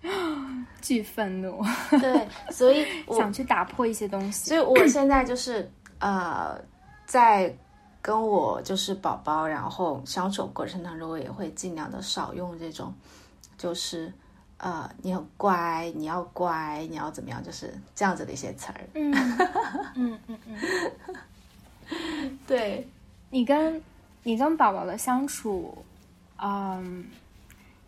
[LAUGHS] 巨愤怒。对，所以想去打破一些东西。所以我现在就是呃，在跟我就是宝宝然后相处过程当中，我也会尽量的少用这种，就是。呃，你很乖，你要乖，你要怎么样？就是这样子的一些词儿。[LAUGHS] 嗯嗯嗯嗯，[LAUGHS] 对，你跟你跟宝宝的相处，嗯，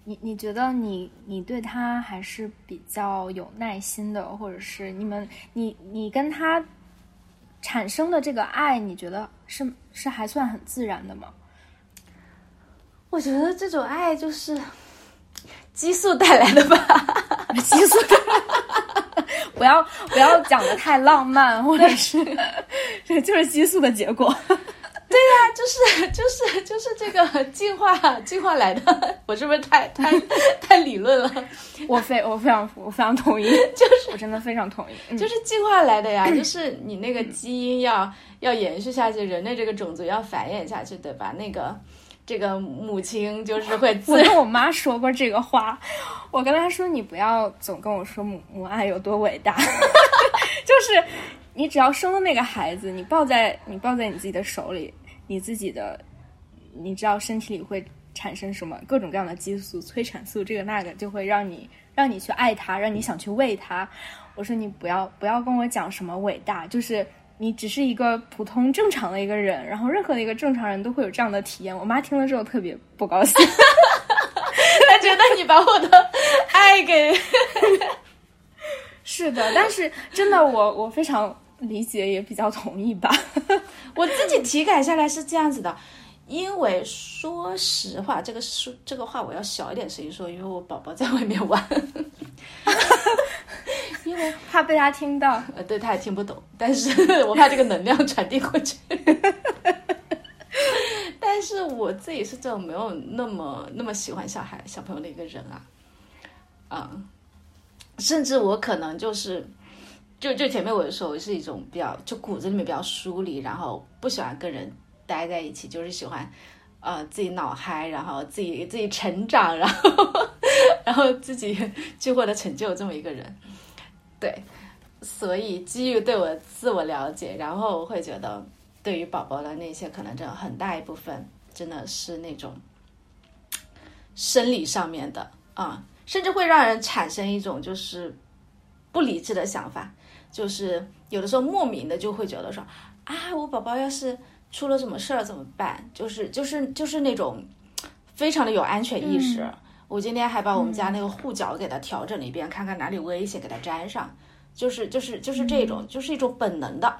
你你觉得你你对他还是比较有耐心的，或者是你们你你跟他产生的这个爱，你觉得是是还算很自然的吗？我觉得这种爱就是。激素带来的吧，激素，[LAUGHS] 不要不要讲的太浪漫，或者是这 [LAUGHS] 就是激素的结果。对呀，就是就是就是这个进化进化来的，我是不是太太 [LAUGHS] 太理论了？我非我非常我非常同意，就是我真的非常同意，就是进化来的呀，[CLEARS THROAT] 就是你那个基因要要延续下去，人类这个种族要繁衍下去，对吧？那个这个母亲就是会自 [LAUGHS] 我跟我妈说过这个话，我跟她说你不要总跟我说母母爱有多伟大，[LAUGHS] 就是你只要生了那个孩子，你抱在你抱在你自己的手里，你自己的你知道身体里会产生什么各种各样的激素、催产素，这个那个就会让你让你去爱他，让你想去喂他。我说你不要不要跟我讲什么伟大，就是你只是一个普通正常的一个人，然后任何的一个正常人都会有这样的体验。我妈听了之后特别不高兴，[LAUGHS] 她觉得你把我的爱给 [LAUGHS] 是的，但是真的我我非常理解，也比较同意吧。我自己体感下来是这样子的，因为说实话，这个说这个话我要小一点声音说，因为我宝宝在外面玩，因为怕被他听到。[LAUGHS] 呃，对，他也听不懂，但是我怕这个能量传递过去。[LAUGHS] 但是我自己是这种没有那么那么喜欢小孩小朋友的一个人啊，嗯，甚至我可能就是，就就前面我说我是一种比较就骨子里面比较疏离，然后不喜欢跟人待在一起，就是喜欢呃自己脑嗨，然后自己自己成长，然后 [LAUGHS] 然后自己去获得成就这么一个人，对，所以基于对我自我了解，然后我会觉得对于宝宝的那些可能真的很大一部分真的是那种生理上面的啊、甚至会让人产生一种就是不理智的想法，就是有的时候莫名的就会觉得说啊，我宝宝要是出了什么事儿怎么办？就是就是就是那种非常的有安全意识。我今天还把我们家那个护脚给它调整了一遍，看看哪里危险，给它粘上。就是就是就是这种，就是一种本能的，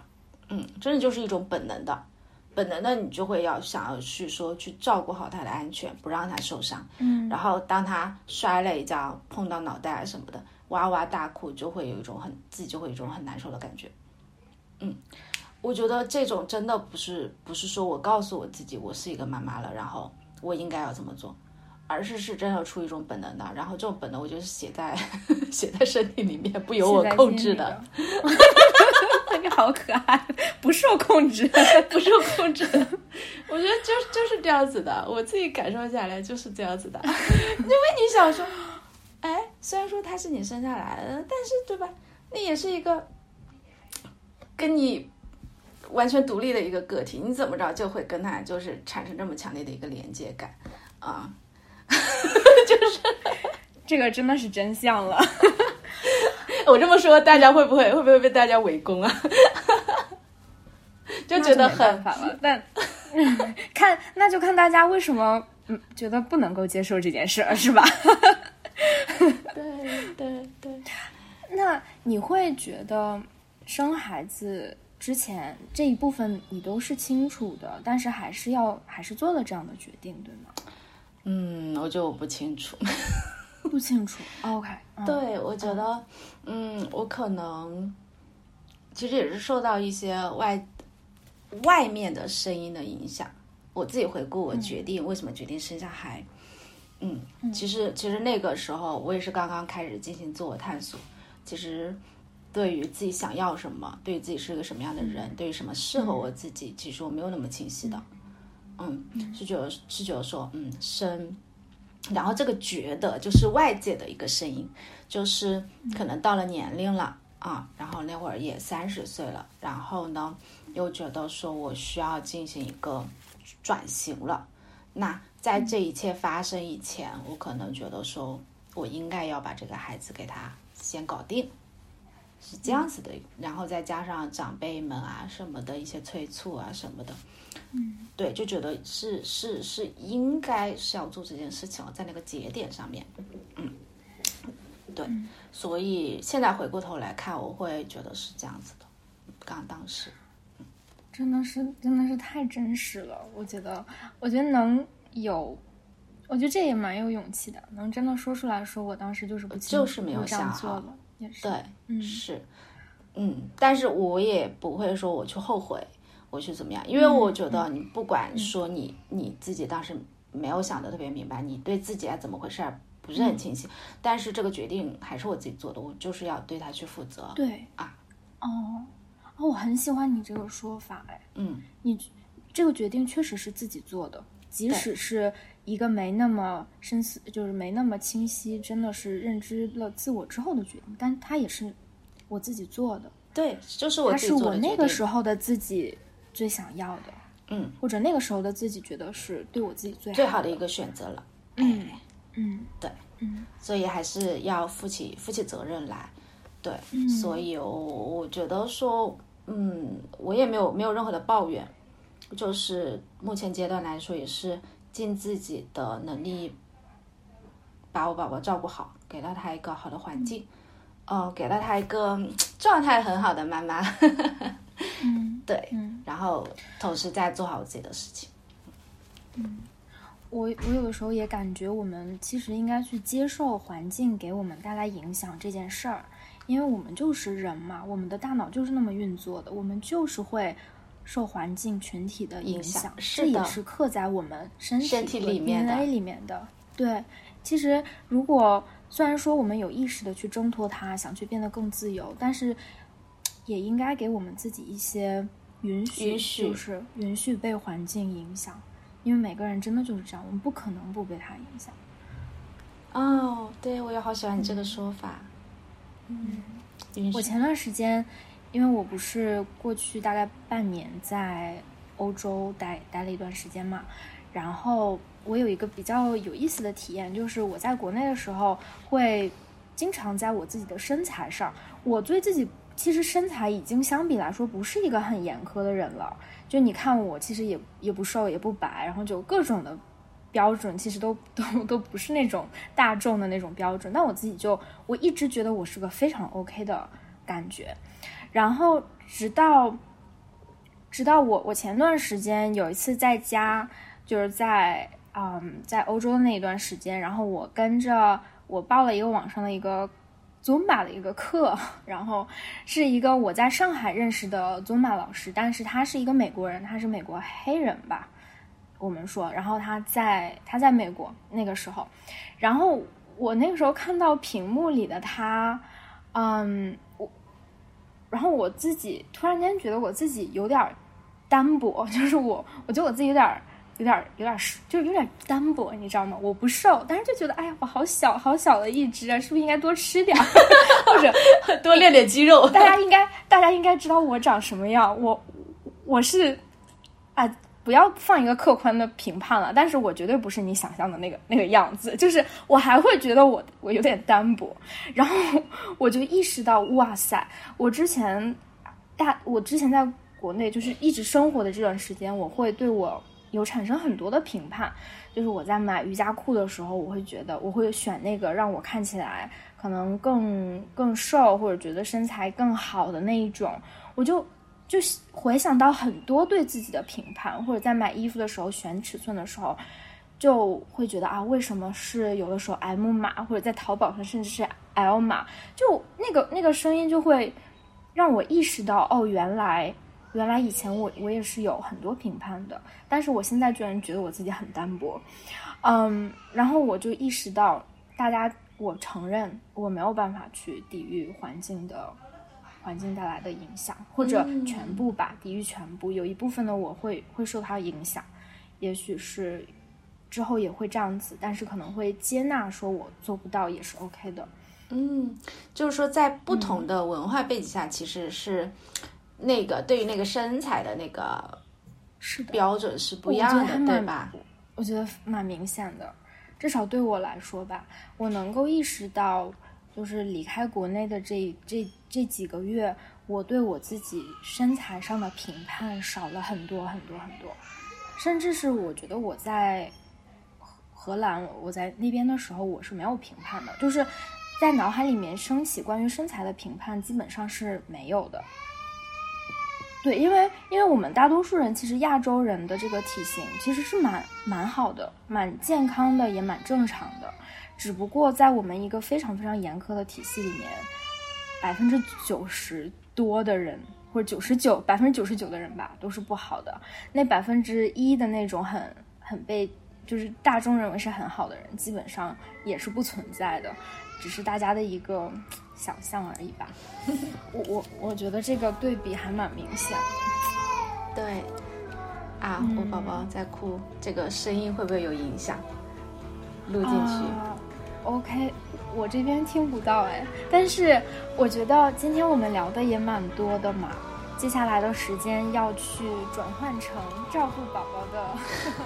嗯，真的就是一种本能的，本能的你就会要想要去说去照顾好它的安全，不让它受伤。嗯，然后当它摔了一跤，碰到脑袋啊什么的，哇哇大哭，就会有一种很自己就会有一种很难受的感觉。嗯，我觉得这种真的不是不是说我告诉我自己我是一个妈妈了，然后我应该要怎么做，而是是真的出于一种本能的，然后这种本能我就是写在 [LAUGHS] 写在身体里面，不由我控制的，[LAUGHS] 你好可爱，不受控制。[LAUGHS] 不受控制的。我觉得就就是这样子的，我自己感受下来就是这样子的。因为你想说，哎，虽然说他是你生下来的，但是对吧？那也是一个跟你完全独立的一个个体，你怎么着就会跟他就是产生这么强烈的一个连接感啊？就 [LAUGHS] 是这个真的是真相了。[LAUGHS] 我这么说，大家会不会会不会被大家围攻啊？[LAUGHS] 就觉得那就没办很烦了，但看那就看大家为什么嗯觉得不能够接受这件事儿，是吧？对对对。那你会觉得生孩子之前这一部分你都是清楚的，但是还是要还是做了这样的决定，对吗？嗯，我觉得我不清楚。不清楚。OK，嗯、对，我觉得，嗯，我可能其实也是受到一些外外面的声音的影响。我自己回顾，我决定、为什么决定生下孩，嗯，其实其实那个时候我也是刚刚开始进行自我探索。其实对于自己想要什么，对于自己是个什么样的人，对于什么适合我自己，其实我没有那么清晰的。嗯，是觉得是觉得说，嗯，生。然后这个觉得就是外界的一个声音，就是可能到了年龄了啊，然后那会儿也三十岁了，然后呢又觉得说我需要进行一个转型了。那在这一切发生以前，我可能觉得说我应该要把这个孩子给他先搞定，是这样子的。然后再加上长辈们啊什么的一些催促啊什么的，嗯，对，就觉得是是是应该是要做这件事情了，在那个节点上面，嗯，对，所以现在回过头来看，我会觉得是这样子的。刚当时，真的是真的是太真实了。我觉得，我觉得能有，我觉得这也蛮有勇气的，能真的说出来说，我当时就是不就是没有想好对，嗯。是，嗯，但是我也不会说我去后悔，我去怎么样？因为我觉得你不管说你你自己当时没有想的特别明白，你对自己怎么回事儿不是很清晰，但是这个决定还是我自己做的，我就是要对他去负责。对啊，哦，哦，我很喜欢你这个说法，哎，嗯，你这个决定确实是自己做的，即使是一个没那么深思，就是没那么清晰，真的是认知了自我之后的决定，但它也是我自己做的。对，就是我它是自己做的我那个时候的自己最想要的，嗯，或者那个时候的自己觉得是对我自己最好最好的一个选择了。嗯哎嗯对，嗯所以还是要负起负起责任来。对，嗯所以我我觉得说，嗯，我也没有没有任何的抱怨，就是目前阶段来说，也是尽自己的能力把我宝宝照顾好，给到他一个好的环境，呃，给到他一个嗯状态很好的妈妈，嗯对，嗯，然后同时在做好自己的事情。嗯我我有的时候也感觉我们其实应该去接受环境给我们带来影响这件事儿，因为我们就是人嘛，我们的大脑就是那么运作的，我们就是会受环境群体的影影响响，是的这也是刻在我们身体身体里面的 DNA 里面的。对，其实如果虽然说我们有意识的去挣脱它，想去变得更自由，但是也应该给我们自己一些允许，允许就是允许被环境影响。因为每个人真的就是这样，我们不可能不被它影响。哦，对，我也好喜欢你这个说法。嗯，我前段时间，因为我不是过去大概半年在欧洲待待了一段时间嘛，然后我有一个比较有意思的体验，就是我在国内的时候会经常在我自己的身材上，我对自己其实身材已经相比来说不是一个很严苛的人了。就你看我其实也也不瘦也不白，然后就各种的标准其实都都都不是那种大众的那种标准，但我自己就我一直觉得我是个非常 OK 的感觉，然后直到直到我我前段时间有一次在家，就是在嗯在欧洲的那一段时间，然后我跟着我报了一个网上的一个。Zumba 的一个课，[LAUGHS] 然后是一个我在上海认识的 Zumba 老师，但是他是一个美国人，他是美国黑人吧，我们说，然后他在他在美国那个时候，然后我那个时候看到屏幕里的他，嗯，然后我自己突然间觉得我自己有点单薄，[LAUGHS] 就是我，我觉得我自己有点。有点有点就是有点单薄，你知道吗？我不瘦，但是就觉得，哎呀，我好小好小的一只啊，是不是应该多吃点儿，[LAUGHS] 或者 [LAUGHS] 多练练肌肉？大家应该大家应该知道我长什么样，我我是啊，不要放一个客观的评判了，但是我绝对不是你想象的那个那个样子，就是我还会觉得我我有点单薄，然后我就意识到，哇塞，我之前大我之前在国内就是一直生活的这段时间，我会对我。有产生很多的评判，就是我在买瑜伽裤的时候，我会觉得我会选那个让我看起来可能更更瘦或者觉得身材更好的那一种，我就就回想到很多对自己的评判，或者在买衣服的时候选尺寸的时候，就会觉得啊，为什么是有的时候 M 码，或者在淘宝上甚至是 L 码，就那个那个声音就会让我意识到，哦，原来。原来以前我我也是有很多评判的，但是我现在居然觉得我自己很单薄，嗯，然后我就意识到，大家我承认我没有办法去抵御环境的环境带来的影响，或者全部吧，抵御全部，有一部分的我会会受它影响，也许是之后也会这样子，但是可能会接纳说我做不到也是 OK 的，嗯，就是说在不同的文化背景下，其实是。那个对于那个身材的那个是标准是不一样的，对吧？我觉得蛮明显的，至少对我来说吧，我能够意识到，就是离开国内的这这这几个月，我对我自己身材上的评判少了很多很多很多，甚至是我觉得我在荷兰，我在那边的时候，我是没有评判的，就是在脑海里面升起关于身材的评判，基本上是没有的。对，因为因为我们大多数人其实亚洲人的这个体型其实是蛮蛮好的，蛮健康的，也蛮正常的。只不过在我们一个非常非常严苛的体系里面，百分之九十多的人或者九十九百分之九十九的人吧，都是不好的。那百分之一的那种很很被就是大众认为是很好的人，基本上也是不存在的，只是大家的一个想象而已吧。[LAUGHS] 我我我觉得这个对比还蛮明显的。对，啊，我宝宝在哭，这个声音会不会有影响？录进去。OK，我这边听不到哎，但是我觉得今天我们聊的也蛮多的嘛。接下来的时间要去转换成照顾宝宝的呵呵